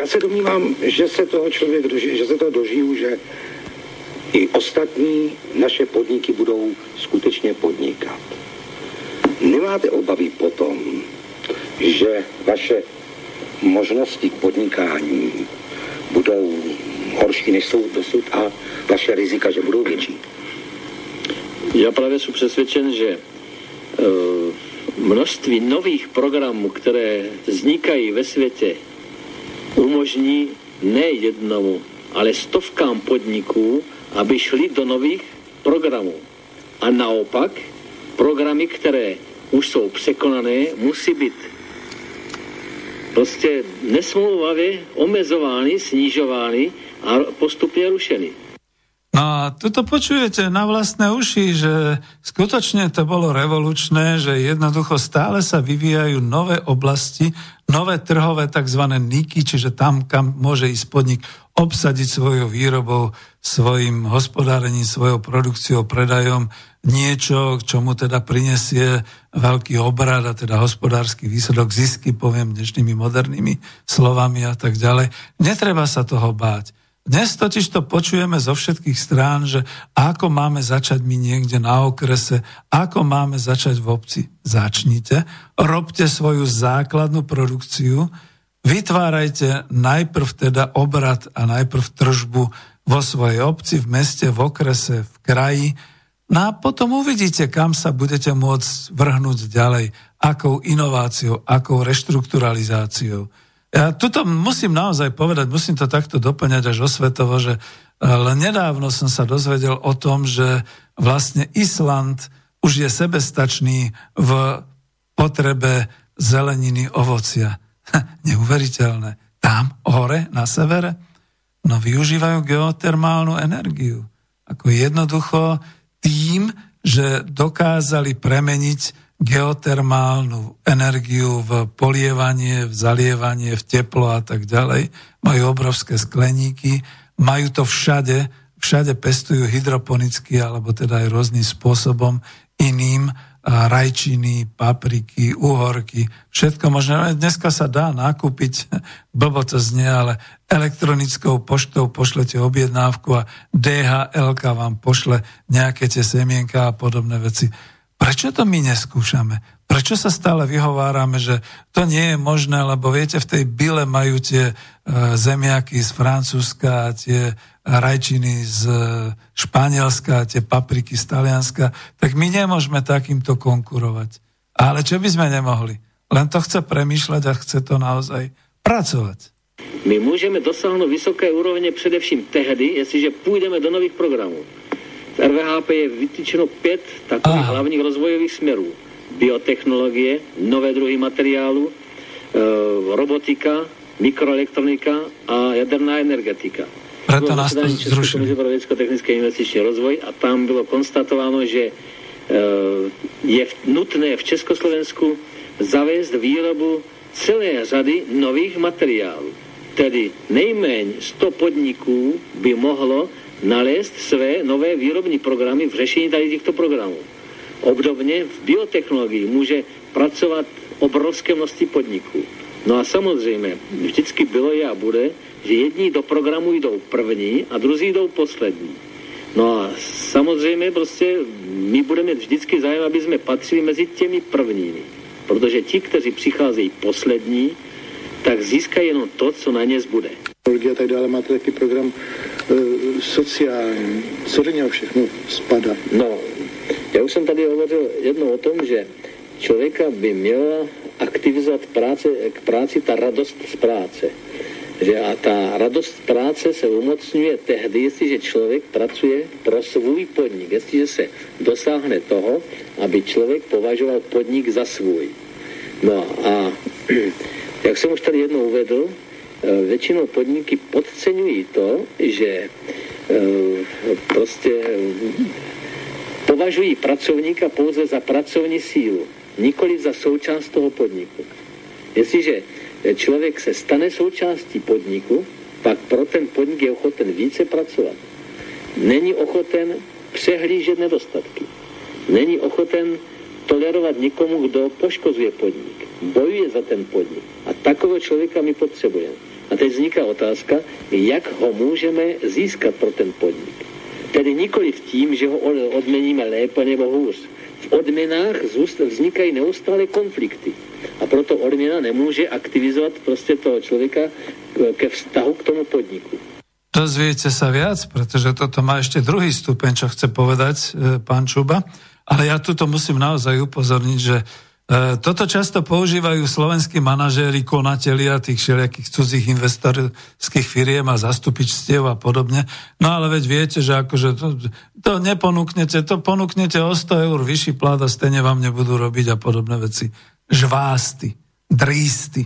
já se domnívám, že se toho člověk že se toho dožiju, že i ostatní naše podniky budou skutečně podnikat. Nemáte obavy potom, že vaše možnosti k podnikání budou horší, než jsou dosud a vaše rizika, že budou větší? Já právě jsem přesvědčen, že uh, množství nových programů, které vznikají ve světě, umožní ne jednomu, ale stovkám podniků, aby šli do nových programů. A naopak, programy, které už jsou překonané, musí být prostě nesmlouvavě omezovány, snižovány a postupně rušeny. No a tuto počujete na vlastné uši, že skutočne to bolo revolučné, že jednoducho stále sa vyvíjajú nové oblasti, nové trhové tzv. niky, čiže tam, kam môže ísť podnik obsadiť svojou výrobou, svojim hospodárením, svojou produkciou, predajom niečo, čo mu teda prinesie veľký obrad a teda hospodársky výsledok, zisky, poviem dnešnými modernými slovami a tak ďalej. Netreba sa toho báť. Dnes totiž to počujeme zo všetkých strán, že ako máme začať my niekde na okrese, ako máme začať v obci. Začnite, robte svoju základnú produkciu, vytvárajte najprv teda obrad a najprv tržbu vo svojej obci, v meste, v okrese, v kraji, no a potom uvidíte, kam sa budete môcť vrhnúť ďalej, akou inováciou, akou reštrukturalizáciou. Ja tuto musím naozaj povedať, musím to takto doplňať až osvetovo, že len nedávno som sa dozvedel o tom, že vlastne Island už je sebestačný v potrebe zeleniny, ovocia. Neuveriteľné. Tam, hore, na severe, no využívajú geotermálnu energiu. Ako jednoducho tým, že dokázali premeniť geotermálnu energiu v polievanie, v zalievanie, v teplo a tak ďalej. Majú obrovské skleníky, majú to všade, všade pestujú hydroponicky alebo teda aj rôznym spôsobom iným rajčiny, papriky, uhorky, všetko možné. Dneska sa dá nakúpiť, blbo to znie, ale elektronickou poštou pošlete objednávku a DHL vám pošle nejaké tie semienka a podobné veci Prečo to my neskúšame? Prečo sa stále vyhovárame, že to nie je možné, lebo viete, v tej byle majú tie e, zemiaky z Francúzska, tie rajčiny z e, Španielska, tie papriky z Talianska, tak my nemôžeme takýmto konkurovať. Ale čo by sme nemohli? Len to chce premýšľať a chce to naozaj pracovať. My můžeme dosáhnout vysoké úrovně především tehdy, jestliže půjdeme do nových programů. V RVHP je vytýčeno pět takových Aha. hlavních rozvojových směrů. Biotechnologie, nové druhy materiálu, e, robotika, mikroelektronika a jaderná energetika. Preto nás to zrušili. pro technický investiční rozvoj a tam bylo konstatováno, že e, je nutné v Československu zavést výrobu celé řady nových materiálů. Tedy nejméně 100 podniků by mohlo nalézt své nové výrobní programy v řešení tady těchto programů. Obdobně v biotechnologii může pracovat obrovské množství podniků. No a samozřejmě, vždycky bylo je a bude, že jedni do programu jdou první a druzí jdou poslední. No a samozřejmě prostě my budeme vždycky zájem, aby jsme patřili mezi těmi prvními. Protože ti, kteří přicházejí poslední, tak získají jenom to, co na ně zbude. A tak dále, máte taky program sociální. Co do něho všechno spadá? No, já už jsem tady hovořil jednou o tom, že člověka by měla aktivizovat práce, k práci ta radost z práce. Že a ta radost z práce se umocňuje tehdy, jestliže člověk pracuje pro svůj podnik, jestliže se dosáhne toho, aby člověk považoval podnik za svůj. No a jak jsem už tady jednou uvedl, Eh, většinou podniky podceňují to, že eh, prostě považují pracovníka pouze za pracovní sílu, nikoli za součást toho podniku. Jestliže člověk se stane součástí podniku, pak pro ten podnik je ochoten více pracovat. Není ochoten přehlížet nedostatky. Není ochoten tolerovat nikomu, kdo poškozuje podnik. Bojuje za ten podnik. A takového člověka my potřebujeme. A teď vzniká otázka, jak ho můžeme získat pro ten podnik. Tedy nikoli v tím, že ho odmeníme lépe nebo hůř. V odměnách vznikají neustále konflikty. A proto odměna nemůže aktivizovat prostě toho člověka ke vztahu k tomu podniku. dozviete sa viac, pretože toto má ešte druhý stupeň, čo chce povedať e, pán Čuba. Ale ja tuto musím naozaj upozorniť, že toto často používajú slovenskí manažéri, konatelia tých všelijakých cudzích investorských firiem a zastupičstiev a podobne. No ale veď viete, že akože to, to neponúknete, to ponúknete o 100 eur vyšší plát a stejne vám nebudú robiť a podobné veci. Žvásty, drísty.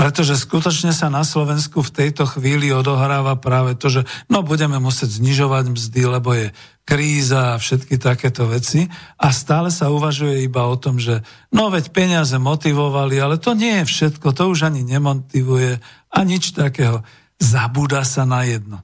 Pretože skutočne sa na Slovensku v tejto chvíli odohráva práve to, že no budeme musieť znižovať mzdy, lebo je kríza a všetky takéto veci a stále sa uvažuje iba o tom, že no veď peniaze motivovali, ale to nie je všetko, to už ani nemotivuje a nič takého. Zabúda sa na jedno.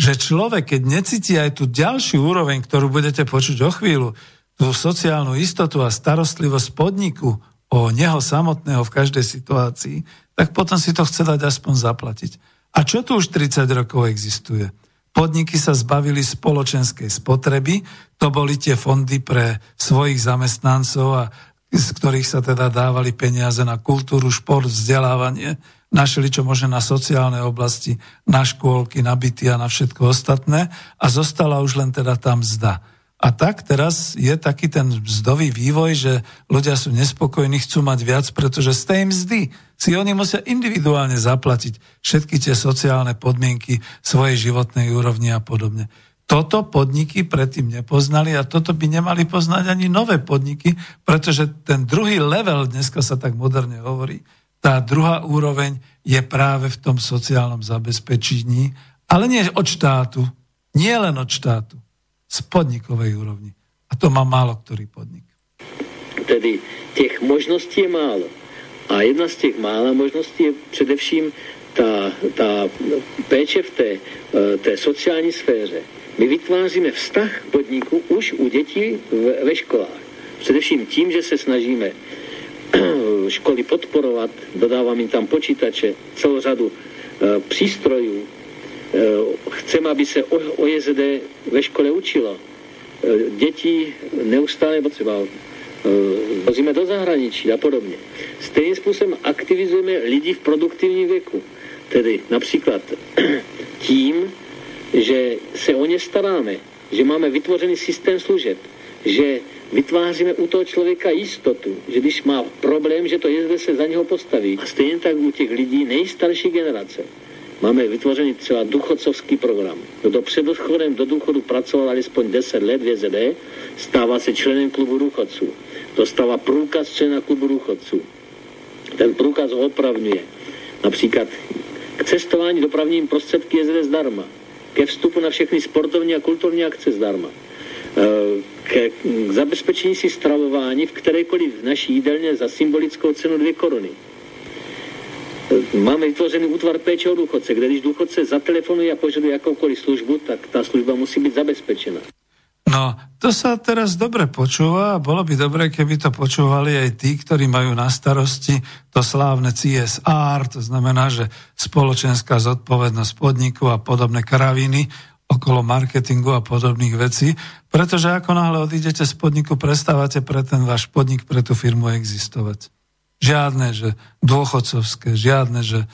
Že človek, keď necíti aj tú ďalšiu úroveň, ktorú budete počuť o chvíľu, tú sociálnu istotu a starostlivosť podniku o neho samotného v každej situácii, tak potom si to chce dať aspoň zaplatiť. A čo tu už 30 rokov existuje? Podniky sa zbavili spoločenskej spotreby, to boli tie fondy pre svojich zamestnancov a z ktorých sa teda dávali peniaze na kultúru, šport, vzdelávanie, našli čo možno na sociálnej oblasti, na škôlky, na byty a na všetko ostatné a zostala už len teda tam mzda. A tak teraz je taký ten mzdový vývoj, že ľudia sú nespokojní, chcú mať viac, pretože z tej mzdy si oni musia individuálne zaplatiť všetky tie sociálne podmienky svojej životnej úrovni a podobne. Toto podniky predtým nepoznali a toto by nemali poznať ani nové podniky, pretože ten druhý level, dneska sa tak moderne hovorí, tá druhá úroveň je práve v tom sociálnom zabezpečení, ale nie od štátu, nie len od štátu z podnikovej úrovni. A to má málo ktorý podnik. Tedy těch možností je málo. A jedna z těch mála možností je především ta, ta péče v té, eh, té sociální sféře. My vytváříme vztah podniku už u dětí v, ve školách. Především tím, že se snažíme školy podporovat, dodávám jim tam počítače, celou řadu e, přístrojů, Eh, chcem, aby se o, JZD ve škole učilo. Eh, děti neustále potřeba vozíme do zahraničí a podobně. Stejným způsobem aktivizujeme lidi v produktivním věku. Tedy například tím, že se o ně staráme, že máme vytvořený systém služeb, že vytváříme u toho člověka jistotu, že když má problém, že to jezde se za něho postaví. A stejně tak u těch lidí nejstarší generace Máme vytvořený třeba duchodcovský program. Kdo před odchodem do důchodu pracoval alespoň 10 let v JZD, stává se členem klubu důchodců. Dostává průkaz člena klubu důchodců. Ten průkaz ho opravňuje. Například k cestování dopravním prostředky JZD zdarma. Ke vstupu na všechny sportovní a kulturní akce zdarma. E, ke, k zabezpečení si stravování v kterékoliv naší jídelně za symbolickou cenu 2 koruny Máme vytvořený útvar péče o důchodce, kde když důchodce zatelefonuje a požaduje jakoukoliv službu, tak tá služba musí byť zabezpečená. No, to sa teraz dobre počúva a bolo by dobre, keby to počúvali aj tí, ktorí majú na starosti to slávne CSR, to znamená, že spoločenská zodpovednosť podniku a podobné kraviny okolo marketingu a podobných vecí, pretože ako náhle odídete z podniku, prestávate pre ten váš podnik, pre tú firmu existovať. Žiadne, že dôchodcovské, žiadne, že e,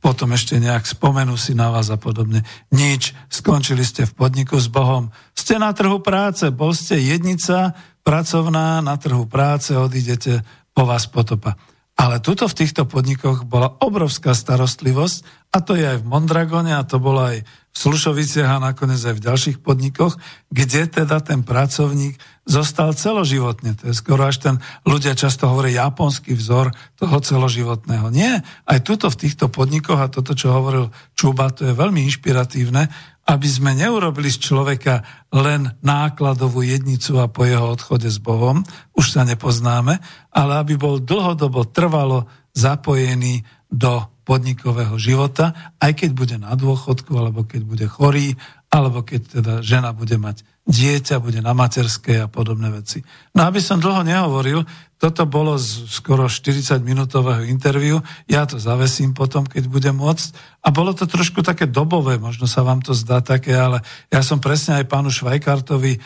potom ešte nejak spomenú si na vás a podobne. Nič, skončili ste v podniku s Bohom. Ste na trhu práce, bol ste jednica pracovná na trhu práce, odídete po vás potopa. Ale tuto v týchto podnikoch bola obrovská starostlivosť a to je aj v Mondragone a to bolo aj v Slušoviciach a nakoniec aj v ďalších podnikoch, kde teda ten pracovník zostal celoživotne. To je skoro až ten, ľudia často hovoria japonský vzor toho celoživotného. Nie, aj tuto v týchto podnikoch a toto, čo hovoril Čuba, to je veľmi inšpiratívne, aby sme neurobili z človeka len nákladovú jednicu a po jeho odchode s Bohom, už sa nepoznáme, ale aby bol dlhodobo trvalo zapojený do podnikového života, aj keď bude na dôchodku, alebo keď bude chorý, alebo keď teda žena bude mať dieťa, bude na materskej a podobné veci. No aby som dlho nehovoril, toto bolo z skoro 40-minútového interviu, ja to zavesím potom, keď budem môcť. A bolo to trošku také dobové, možno sa vám to zdá také, ale ja som presne aj pánu Švajkartovi e,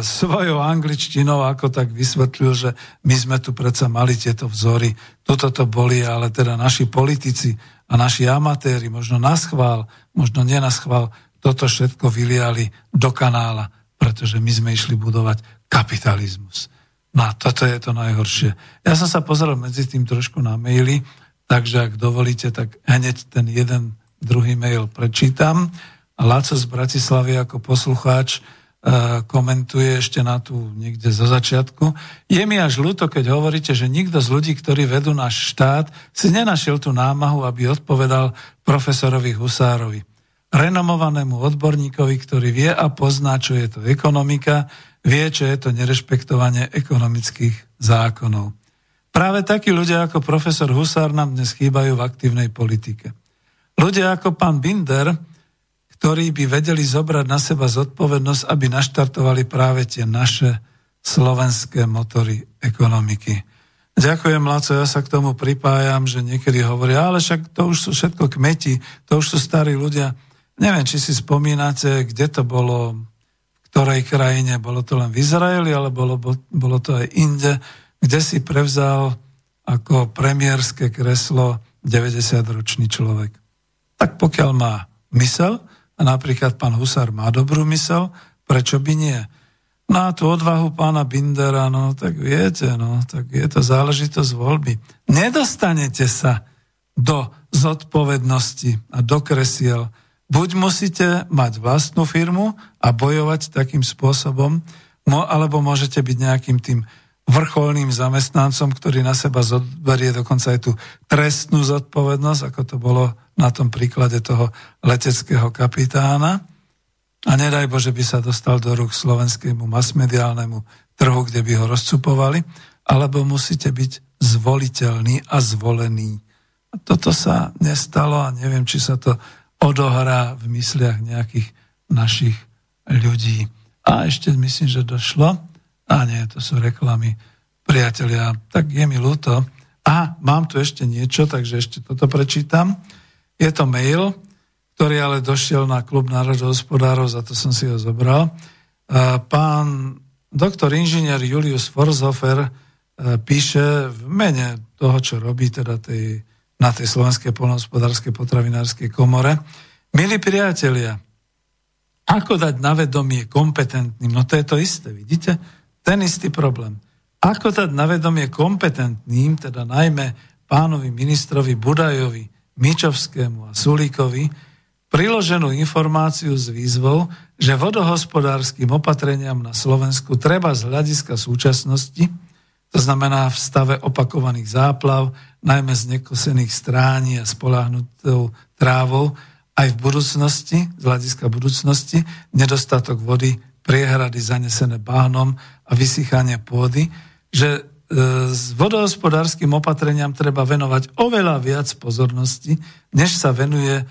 svojou angličtinou ako tak vysvetlil, že my sme tu predsa mali tieto vzory. Toto to boli, ale teda naši politici a naši amatéri možno na schvál možno nenaschval toto všetko vyliali do kanála, pretože my sme išli budovať kapitalizmus. No a toto je to najhoršie. Ja som sa pozrel medzi tým trošku na maily, takže ak dovolíte, tak hneď ten jeden druhý mail prečítam. Laco z Bratislavy ako poslucháč E, komentuje ešte na tú niekde zo začiatku. Je mi až ľúto, keď hovoríte, že nikto z ľudí, ktorí vedú náš štát, si nenašiel tú námahu, aby odpovedal profesorovi Husárovi. Renomovanému odborníkovi, ktorý vie a pozná, čo je to ekonomika, vie, čo je to nerešpektovanie ekonomických zákonov. Práve takí ľudia ako profesor Husár nám dnes chýbajú v aktívnej politike. Ľudia ako pán Binder, ktorí by vedeli zobrať na seba zodpovednosť, aby naštartovali práve tie naše slovenské motory ekonomiky. Ďakujem, Laco, ja sa k tomu pripájam, že niekedy hovoria, ale však to už sú všetko kmeti, to už sú starí ľudia. Neviem, či si spomínate, kde to bolo, v ktorej krajine, bolo to len v Izraeli, ale bolo, bolo to aj inde, kde si prevzal ako premiérske kreslo 90-ročný človek. Tak pokiaľ má mysel, a napríklad pán Husár má dobrú mysel, prečo by nie? No a tú odvahu pána Bindera, no tak viete, no tak je to záležitosť voľby. Nedostanete sa do zodpovednosti a do kresiel. Buď musíte mať vlastnú firmu a bojovať takým spôsobom, alebo môžete byť nejakým tým vrcholným zamestnancom, ktorý na seba zoberie dokonca aj tú trestnú zodpovednosť, ako to bolo na tom príklade toho leteckého kapitána. A nedaj Bože by sa dostal do rúk slovenskému masmediálnemu trhu, kde by ho rozcupovali, alebo musíte byť zvoliteľný a zvolený. A toto sa nestalo a neviem, či sa to odohrá v mysliach nejakých našich ľudí. A ešte myslím, že došlo a nie, to sú reklamy. Priatelia, tak je mi ľúto. A mám tu ešte niečo, takže ešte toto prečítam. Je to mail, ktorý ale došiel na klub národohospodárov, za to som si ho zobral. Pán doktor inžinier Julius Forshofer píše v mene toho, čo robí teda tej, na tej Slovenskej polnohospodárskej potravinárskej komore. Milí priatelia, ako dať na vedomie kompetentným? No to je to isté, vidíte? ten istý problém. Ako dať na vedomie kompetentným, teda najmä pánovi ministrovi Budajovi, Mičovskému a Sulíkovi, priloženú informáciu s výzvou, že vodohospodárským opatreniam na Slovensku treba z hľadiska súčasnosti, to znamená v stave opakovaných záplav, najmä z nekosených strání a spolahnutou trávou, aj v budúcnosti, z hľadiska budúcnosti, nedostatok vody priehrady zanesené bahnom a vysychanie pôdy, že e, s vodohospodárským opatreniam treba venovať oveľa viac pozornosti, než sa venuje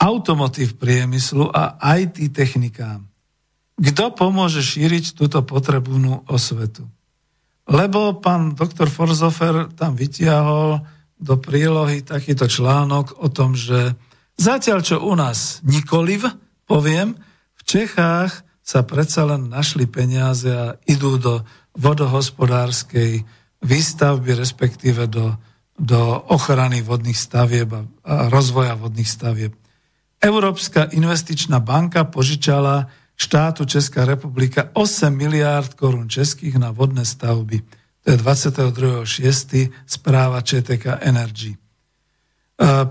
automotív priemyslu a IT technikám. Kto pomôže šíriť túto potrebnú osvetu? Lebo pán doktor Forzofer tam vytiahol do prílohy takýto článok o tom, že zatiaľ čo u nás nikoliv, poviem, v Čechách sa predsa len našli peniaze a idú do vodohospodárskej výstavby, respektíve do, do ochrany vodných stavieb a, rozvoja vodných stavieb. Európska investičná banka požičala štátu Česká republika 8 miliárd korún českých na vodné stavby. To je 22.6. správa ČTK Energy. E,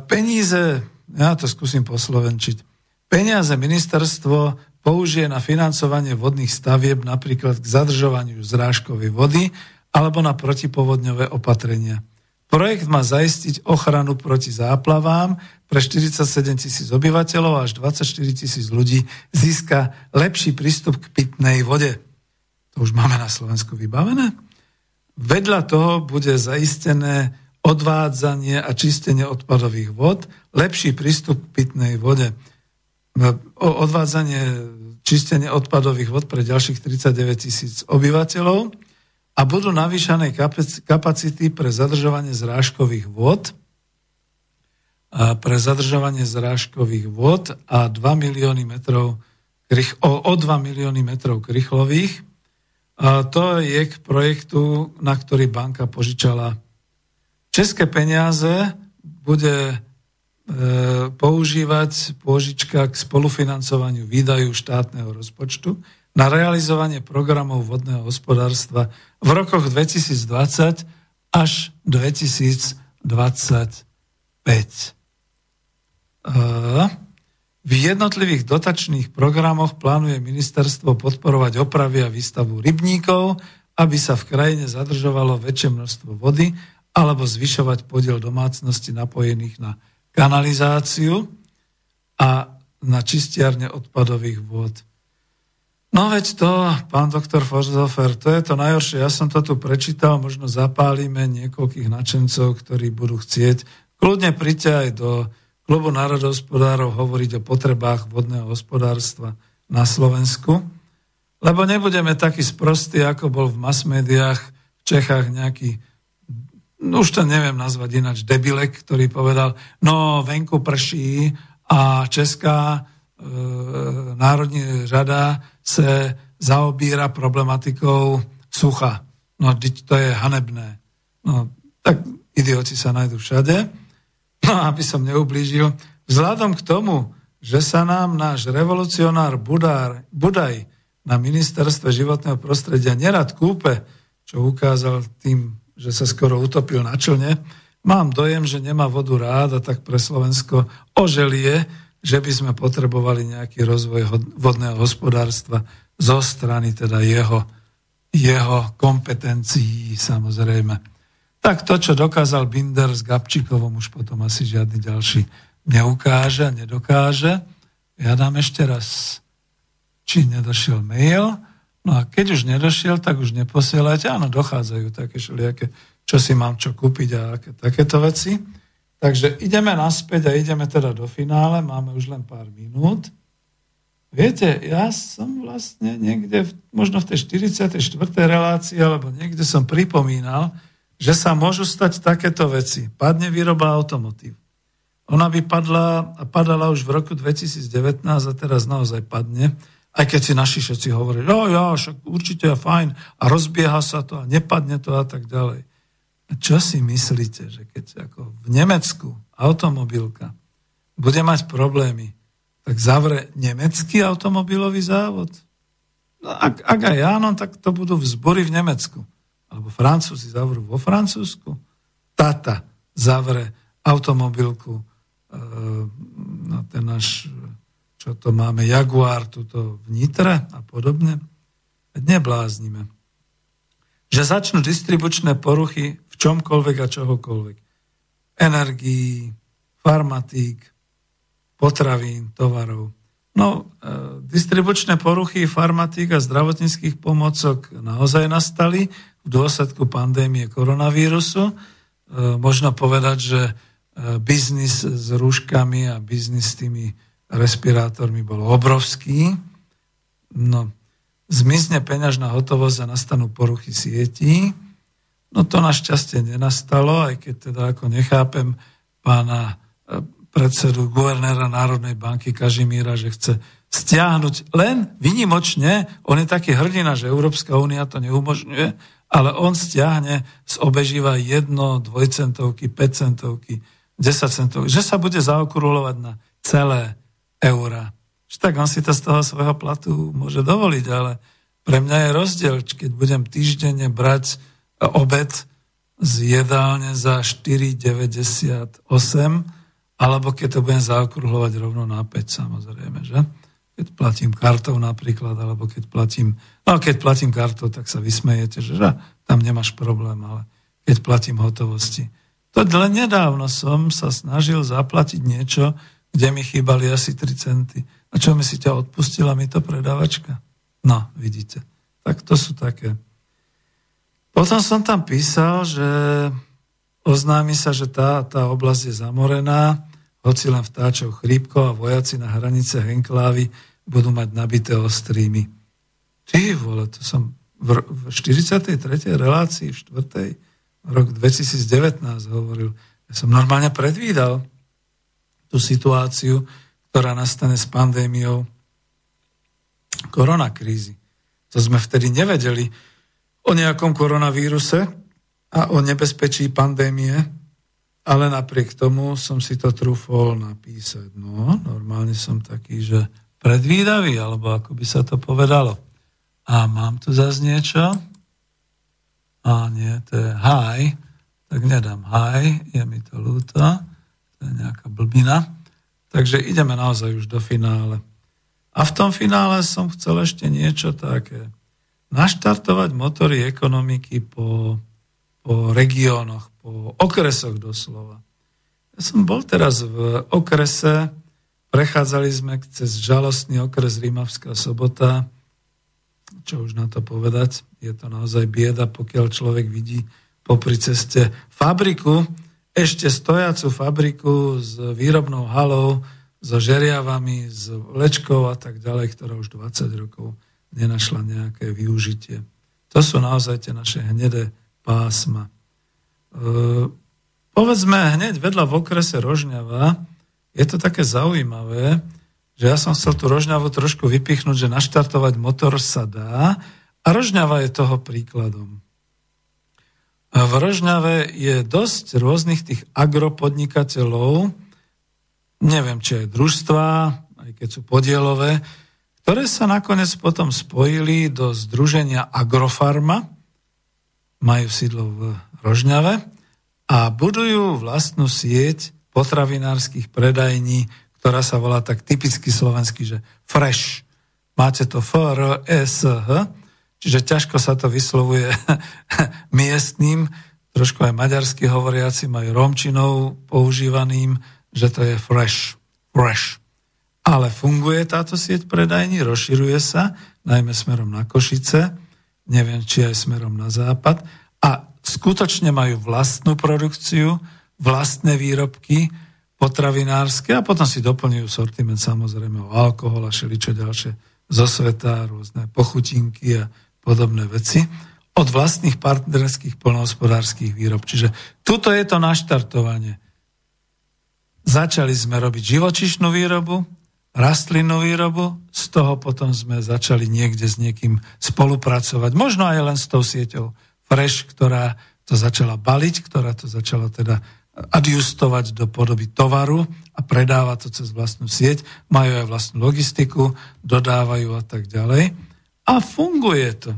peníze, ja to skúsim poslovenčiť, peniaze ministerstvo použije na financovanie vodných stavieb napríklad k zadržovaniu zrážkovej vody alebo na protipovodňové opatrenia. Projekt má zaistiť ochranu proti záplavám pre 47 tisíc obyvateľov až 24 tisíc ľudí získa lepší prístup k pitnej vode. To už máme na Slovensku vybavené. Vedľa toho bude zaistené odvádzanie a čistenie odpadových vod, lepší prístup k pitnej vode odvádzanie čistenie odpadových vod pre ďalších 39 tisíc obyvateľov a budú navýšané kapacity pre zadržovanie zrážkových vod a pre zadržovanie zrážkových vod a 2 milióny metrov o, o 2 milióny metrov krychlových. A to je k projektu, na ktorý banka požičala české peniaze, bude používať pôžička k spolufinancovaniu výdajú štátneho rozpočtu na realizovanie programov vodného hospodárstva v rokoch 2020 až 2025. V jednotlivých dotačných programoch plánuje ministerstvo podporovať opravy a výstavu rybníkov, aby sa v krajine zadržovalo väčšie množstvo vody alebo zvyšovať podiel domácnosti napojených na kanalizáciu a na čistiarne odpadových vôd. No veď to, pán doktor Forzofer, to je to najhoršie. Ja som to tu prečítal, možno zapálime niekoľkých načencov, ktorí budú chcieť. Kľudne príďte aj do klubu národohospodárov hovoriť o potrebách vodného hospodárstva na Slovensku, lebo nebudeme takí sprostí, ako bol v mass médiách v Čechách nejaký no už to neviem nazvať ináč, debilek, ktorý povedal, no venku prší a Česká e, národní rada se zaobíra problematikou sucha. No, to je hanebné. No, tak idioti sa nájdu všade. No, aby som neublížil, vzhľadom k tomu, že sa nám náš revolucionár Budár, Budaj na ministerstve životného prostredia nerad kúpe, čo ukázal tým že sa skoro utopil na člne. Mám dojem, že nemá vodu rád a tak pre Slovensko oželie, že by sme potrebovali nejaký rozvoj vodného hospodárstva zo strany teda jeho, jeho kompetencií samozrejme. Tak to, čo dokázal Binder s Gabčíkovom, už potom asi žiadny ďalší neukáže, nedokáže. Ja dám ešte raz, či nedošiel mail. No a keď už nedošiel, tak už neposielajte. Áno, dochádzajú také všelijaké, čo si mám čo kúpiť a aké, takéto veci. Takže ideme naspäť a ideme teda do finále. Máme už len pár minút. Viete, ja som vlastne niekde, možno v tej 44. relácii, alebo niekde som pripomínal, že sa môžu stať takéto veci. Padne výroba automotív. Ona by padla a padala už v roku 2019 a teraz naozaj padne aj keď si naši všetci hovorili, jo, ja, však určite je fajn a rozbieha sa to a nepadne to a tak ďalej. Čo si myslíte, že keď ako v Nemecku automobilka bude mať problémy, tak zavre nemecký automobilový závod? No, ak, ak aj áno, tak to budú vzbory v Nemecku. Alebo Francúzi zavrú vo Francúzsku. Tata zavre automobilku, e, no, ten náš čo to máme, Jaguar tuto v Nitre a podobne. Nebláznime. Že začnú distribučné poruchy čomkoľvek a čohokoľvek. Energií, farmatík, potravín, tovarov. No, e, distribučné poruchy farmatík a zdravotníckých pomocok naozaj nastali v dôsledku pandémie koronavírusu. E, možno povedať, že e, biznis s rúškami a biznis s tými respirátormi bol obrovský. No, zmizne peňažná hotovosť a nastanú poruchy sietí. No to našťastie nenastalo, aj keď teda ako nechápem pána e, predsedu guvernéra Národnej banky Kažimíra, že chce stiahnuť len vynimočne, on je taký hrdina, že Európska únia to neumožňuje, ale on stiahne z obežíva jedno, dvojcentovky, 5 centovky, 10 centovky, že sa bude zaokurulovať na celé eura. Tak on si to z toho svojho platu môže dovoliť, ale pre mňa je rozdiel, keď budem týždenne brať obed z jedálne za 4,98 alebo keď to budem zaokrúhľovať rovno na 5 samozrejme, že? Keď platím kartou napríklad, alebo keď platím, no keď platím kartou, tak sa vysmejete, že, tam nemáš problém, ale keď platím hotovosti. To len nedávno som sa snažil zaplatiť niečo, kde mi chýbali asi 3 centy. A čo mi si ťa odpustila mi to predávačka? No, vidíte. Tak to sú také. Potom som tam písal, že oznámi sa, že tá, tá oblasť je zamorená, hoci len vtáčov chrípkov a vojaci na hranice Henklávy budú mať nabité ostrými. Ty vole, to som v, v 43. relácii, v 4. rok 2019 hovoril. Ja som normálne predvídal, tú situáciu, ktorá nastane s pandémiou koronakrízy. To sme vtedy nevedeli o nejakom koronavíruse a o nebezpečí pandémie, ale napriek tomu som si to trúfol napísať. No, normálne som taký, že predvídavý, alebo ako by sa to povedalo. A mám tu zase niečo? A nie, to je hi, tak nedám hi, je mi to ľúto, to je nejaká blbina. Takže ideme naozaj už do finále. A v tom finále som chcel ešte niečo také. Naštartovať motory ekonomiky po, po regiónoch, po okresoch doslova. Ja som bol teraz v okrese, prechádzali sme cez žalostný okres Rímavská sobota, čo už na to povedať, je to naozaj bieda, pokiaľ človek vidí popri ceste fabriku, ešte stojacu fabriku s výrobnou halou, so žeriavami, s lečkou a tak ďalej, ktorá už 20 rokov nenašla nejaké využitie. To sú naozaj tie naše hnedé pásma. E, povedzme hneď vedľa v okrese Rožňava, je to také zaujímavé, že ja som chcel tú Rožňavu trošku vypichnúť, že naštartovať motor sa dá a Rožňava je toho príkladom. V Rožňave je dosť rôznych tých agropodnikateľov, neviem, či aj družstva, aj keď sú podielové, ktoré sa nakoniec potom spojili do združenia Agrofarma, majú sídlo v Rožňave a budujú vlastnú sieť potravinárskych predajní, ktorá sa volá tak typicky slovensky, že fresh. Máte to F, R, S, H, čiže ťažko sa to vyslovuje miestným, trošku aj maďarsky hovoriaci majú romčinou používaným, že to je fresh. Fresh. Ale funguje táto sieť predajní, rozširuje sa, najmä smerom na Košice, neviem, či aj smerom na západ a skutočne majú vlastnú produkciu, vlastné výrobky, potravinárske a potom si doplňujú sortiment samozrejme o alkohol a všeličo ďalšie zo sveta, rôzne pochutinky a podobné veci od vlastných partnerských polnohospodárských výrob. Čiže tuto je to naštartovanie. Začali sme robiť živočišnú výrobu, rastlinnú výrobu, z toho potom sme začali niekde s niekým spolupracovať, možno aj len s tou sieťou Fresh, ktorá to začala baliť, ktorá to začala teda adjustovať do podoby tovaru a predávať to cez vlastnú sieť, majú aj vlastnú logistiku, dodávajú a tak ďalej. A funguje to.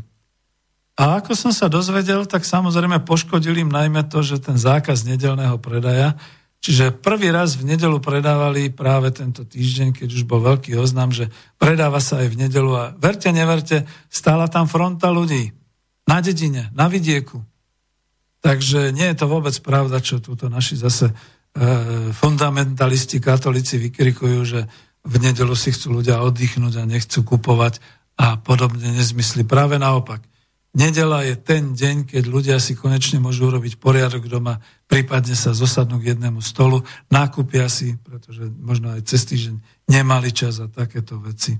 A ako som sa dozvedel, tak samozrejme poškodili im najmä to, že ten zákaz nedelného predaja, čiže prvý raz v nedelu predávali práve tento týždeň, keď už bol veľký oznam, že predáva sa aj v nedelu a verte, neverte, stála tam fronta ľudí na dedine, na vidieku, Takže nie je to vôbec pravda, čo túto naši zase e, fundamentalisti, katolíci vykrikujú, že v nedelu si chcú ľudia oddychnúť a nechcú kupovať a podobne nezmysly. Práve naopak. Nedela je ten deň, keď ľudia si konečne môžu urobiť poriadok doma, prípadne sa zosadnú k jednému stolu, nákupia si, pretože možno aj cez týždeň nemali čas a takéto veci.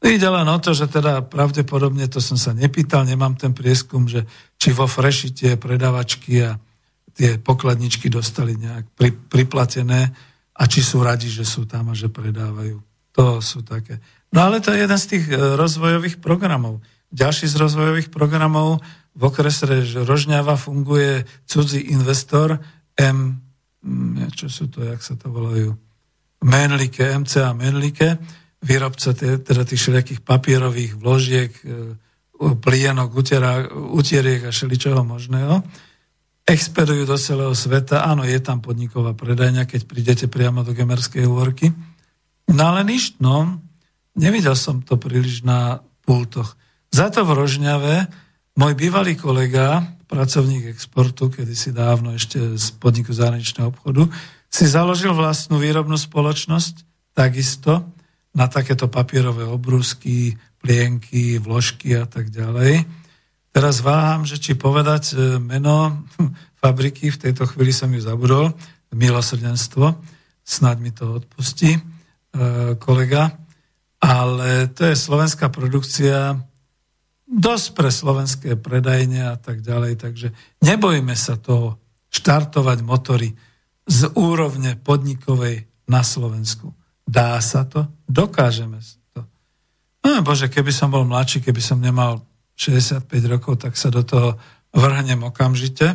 Ide len o to, že teda pravdepodobne, to som sa nepýtal, nemám ten prieskum, že či vo Freši tie predavačky a tie pokladničky dostali nejak pri, priplatené a či sú radi, že sú tam a že predávajú. To sú také. No ale to je jeden z tých e, rozvojových programov. Ďalší z rozvojových programov v okrese Rožňava funguje cudzí investor M, čo sú to, jak sa to volajú, Menlike, MCA Menlike, výrobca teda tých všelijakých papierových vložiek, e, plienok, utieriek a všeličoho možného. Expedujú do celého sveta. Áno, je tam podniková predajňa, keď prídete priamo do Gemerskej úvorky. No ale nič, no, nevidel som to príliš na pultoch. Za to v Rožňave môj bývalý kolega, pracovník exportu, kedysi dávno ešte z podniku zahraničného obchodu, si založil vlastnú výrobnú spoločnosť, takisto, na takéto papierové obrúsky, plienky, vložky a tak ďalej. Teraz váham, že či povedať e, meno fabriky, v tejto chvíli som ju zabudol, milosrdenstvo, snad mi to odpustí e, kolega, ale to je slovenská produkcia, dosť pre slovenské predajne a tak ďalej, takže nebojme sa toho štartovať motory z úrovne podnikovej na Slovensku. Dá sa to? Dokážeme to. No bože, keby som bol mladší, keby som nemal 65 rokov, tak sa do toho vrhnem okamžite.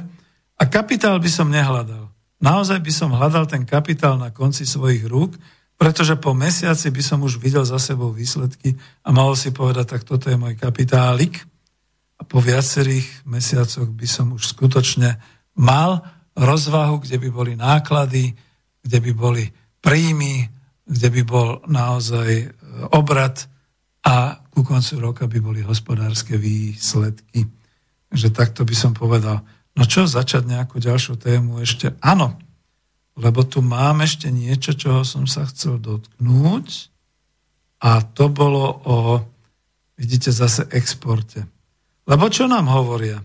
A kapitál by som nehľadal. naozaj by som hľadal ten kapitál na konci svojich rúk, pretože po mesiaci by som už videl za sebou výsledky a mohol si povedať, tak toto je môj kapitálik. A po viacerých mesiacoch by som už skutočne mal rozvahu, kde by boli náklady, kde by boli príjmy, kde by bol naozaj e, obrad a ku koncu roka by boli hospodárske výsledky. Takže takto by som povedal. No čo, začať nejakú ďalšiu tému ešte? Áno, lebo tu mám ešte niečo, čoho som sa chcel dotknúť a to bolo o, vidíte, zase exporte. Lebo čo nám hovoria?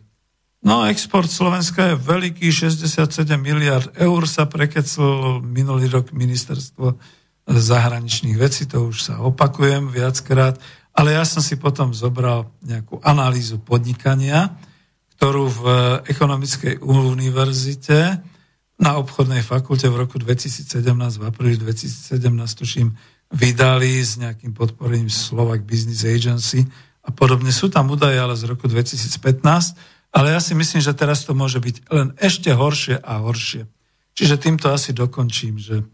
No, export Slovenska je veľký, 67 miliard eur sa prekeclo minulý rok ministerstvo zahraničných vecí, to už sa opakujem viackrát, ale ja som si potom zobral nejakú analýzu podnikania, ktorú v Ekonomickej univerzite na obchodnej fakulte v roku 2017, v apríli 2017, tuším, vydali s nejakým podporením Slovak Business Agency a podobne. Sú tam údaje, ale z roku 2015, ale ja si myslím, že teraz to môže byť len ešte horšie a horšie. Čiže týmto asi dokončím, že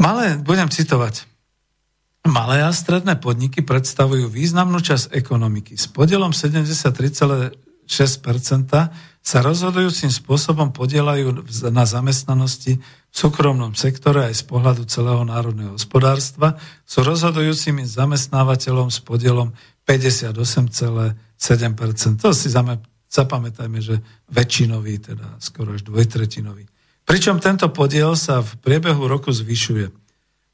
malé, budem citovať, Malé a stredné podniky predstavujú významnú časť ekonomiky. S podielom 73,6% sa rozhodujúcim spôsobom podielajú na zamestnanosti v súkromnom sektore aj z pohľadu celého národného hospodárstva, sú rozhodujúcimi zamestnávateľom s podielom 58,7%. To si zapamätajme, že väčšinový, teda skoro až dvojtretinový. Pričom tento podiel sa v priebehu roku zvyšuje.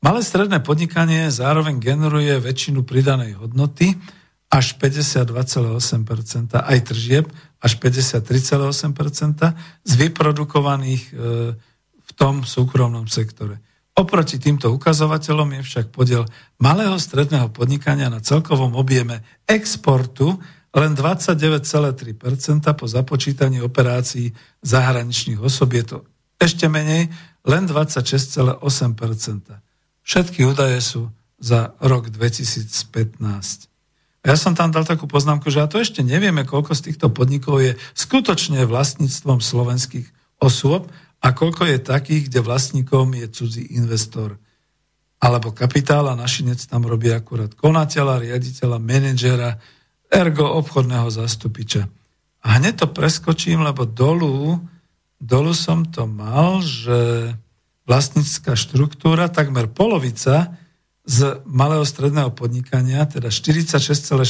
Malé stredné podnikanie zároveň generuje väčšinu pridanej hodnoty, až 52,8%, aj tržieb až 53,8% z vyprodukovaných e, v tom súkromnom sektore. Oproti týmto ukazovateľom je však podiel malého stredného podnikania na celkovom objeme exportu len 29,3% po započítaní operácií zahraničných osob. Je to ešte menej, len 26,8%. Všetky údaje sú za rok 2015. Ja som tam dal takú poznámku, že a to ešte nevieme, koľko z týchto podnikov je skutočne vlastníctvom slovenských osôb a koľko je takých, kde vlastníkom je cudzí investor. Alebo kapitál a našinec tam robí akurát konateľa, riaditeľa, manažera, ergo obchodného zastupiča. A hneď to preskočím, lebo dolu, dolu som to mal, že vlastnícká štruktúra, takmer polovica z malého stredného podnikania, teda 46,6%,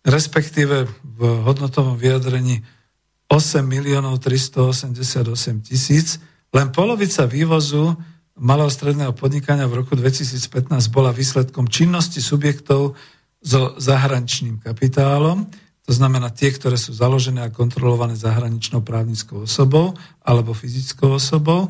respektíve v hodnotovom vyjadrení 8 miliónov 388 tisíc, len polovica vývozu malého stredného podnikania v roku 2015 bola výsledkom činnosti subjektov so zahraničným kapitálom, to znamená tie, ktoré sú založené a kontrolované zahraničnou právnickou osobou alebo fyzickou osobou,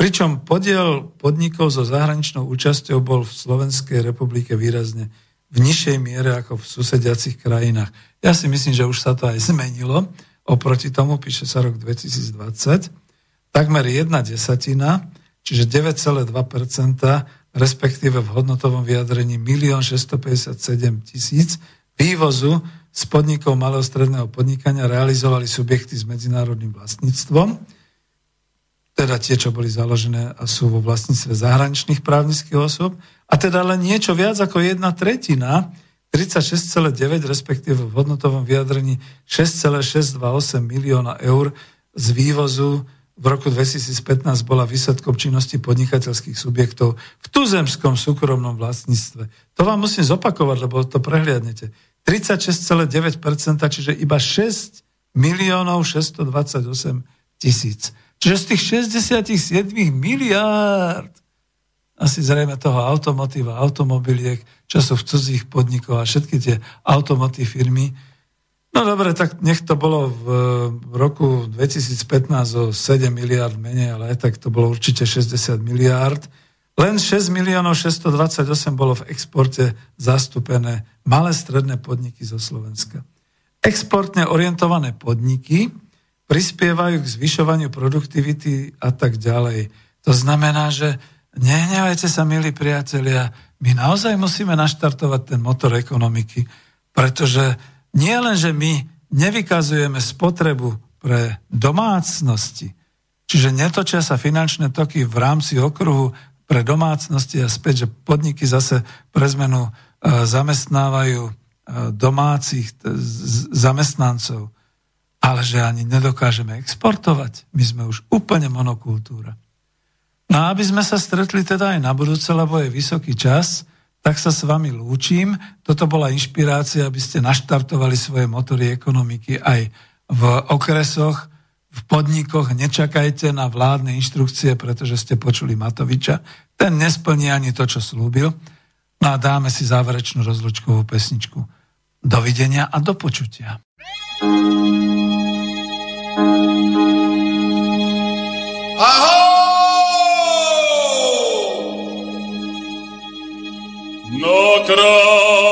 Pričom podiel podnikov so zahraničnou účasťou bol v Slovenskej republike výrazne v nižšej miere ako v susediacich krajinách. Ja si myslím, že už sa to aj zmenilo. Oproti tomu píše sa rok 2020. Takmer jedna desatina, čiže 9,2%, respektíve v hodnotovom vyjadrení 1 657 tisíc vývozu z podnikov malého stredného podnikania realizovali subjekty s medzinárodným vlastníctvom teda tie, čo boli založené a sú vo vlastníctve zahraničných právnických osôb, a teda len niečo viac ako jedna tretina, 36,9, respektíve v hodnotovom vyjadrení 6,628 milióna eur z vývozu v roku 2015 bola výsledkom činnosti podnikateľských subjektov v tuzemskom súkromnom vlastníctve. To vám musím zopakovať, lebo to prehliadnete. 36,9%, čiže iba 6 miliónov 628 tisíc. Čiže z tých 67 miliárd asi zrejme toho automotíva, automobiliek, čo sú v cudzích podnikoch a všetky tie automotív firmy. No dobre, tak nech to bolo v, v roku 2015 o 7 miliard menej, ale aj tak to bolo určite 60 miliárd. Len 6 miliónov 628 bolo v exporte zastúpené malé stredné podniky zo Slovenska. Exportne orientované podniky, prispievajú k zvyšovaniu produktivity a tak ďalej. To znamená, že nehnevajte sa, milí priatelia, my naozaj musíme naštartovať ten motor ekonomiky, pretože nie len, že my nevykazujeme spotrebu pre domácnosti, Čiže netočia sa finančné toky v rámci okruhu pre domácnosti a späť, že podniky zase pre zmenu e, zamestnávajú e, domácich zamestnancov, ale že ani nedokážeme exportovať. My sme už úplne monokultúra. No a aby sme sa stretli teda aj na budúce, lebo je vysoký čas, tak sa s vami lúčim. Toto bola inšpirácia, aby ste naštartovali svoje motory ekonomiky aj v okresoch, v podnikoch nečakajte na vládne inštrukcie, pretože ste počuli Matoviča. Ten nesplní ani to, čo slúbil. No a dáme si záverečnú rozlučkovú pesničku. Dovidenia a do počutia. Aho! No cross.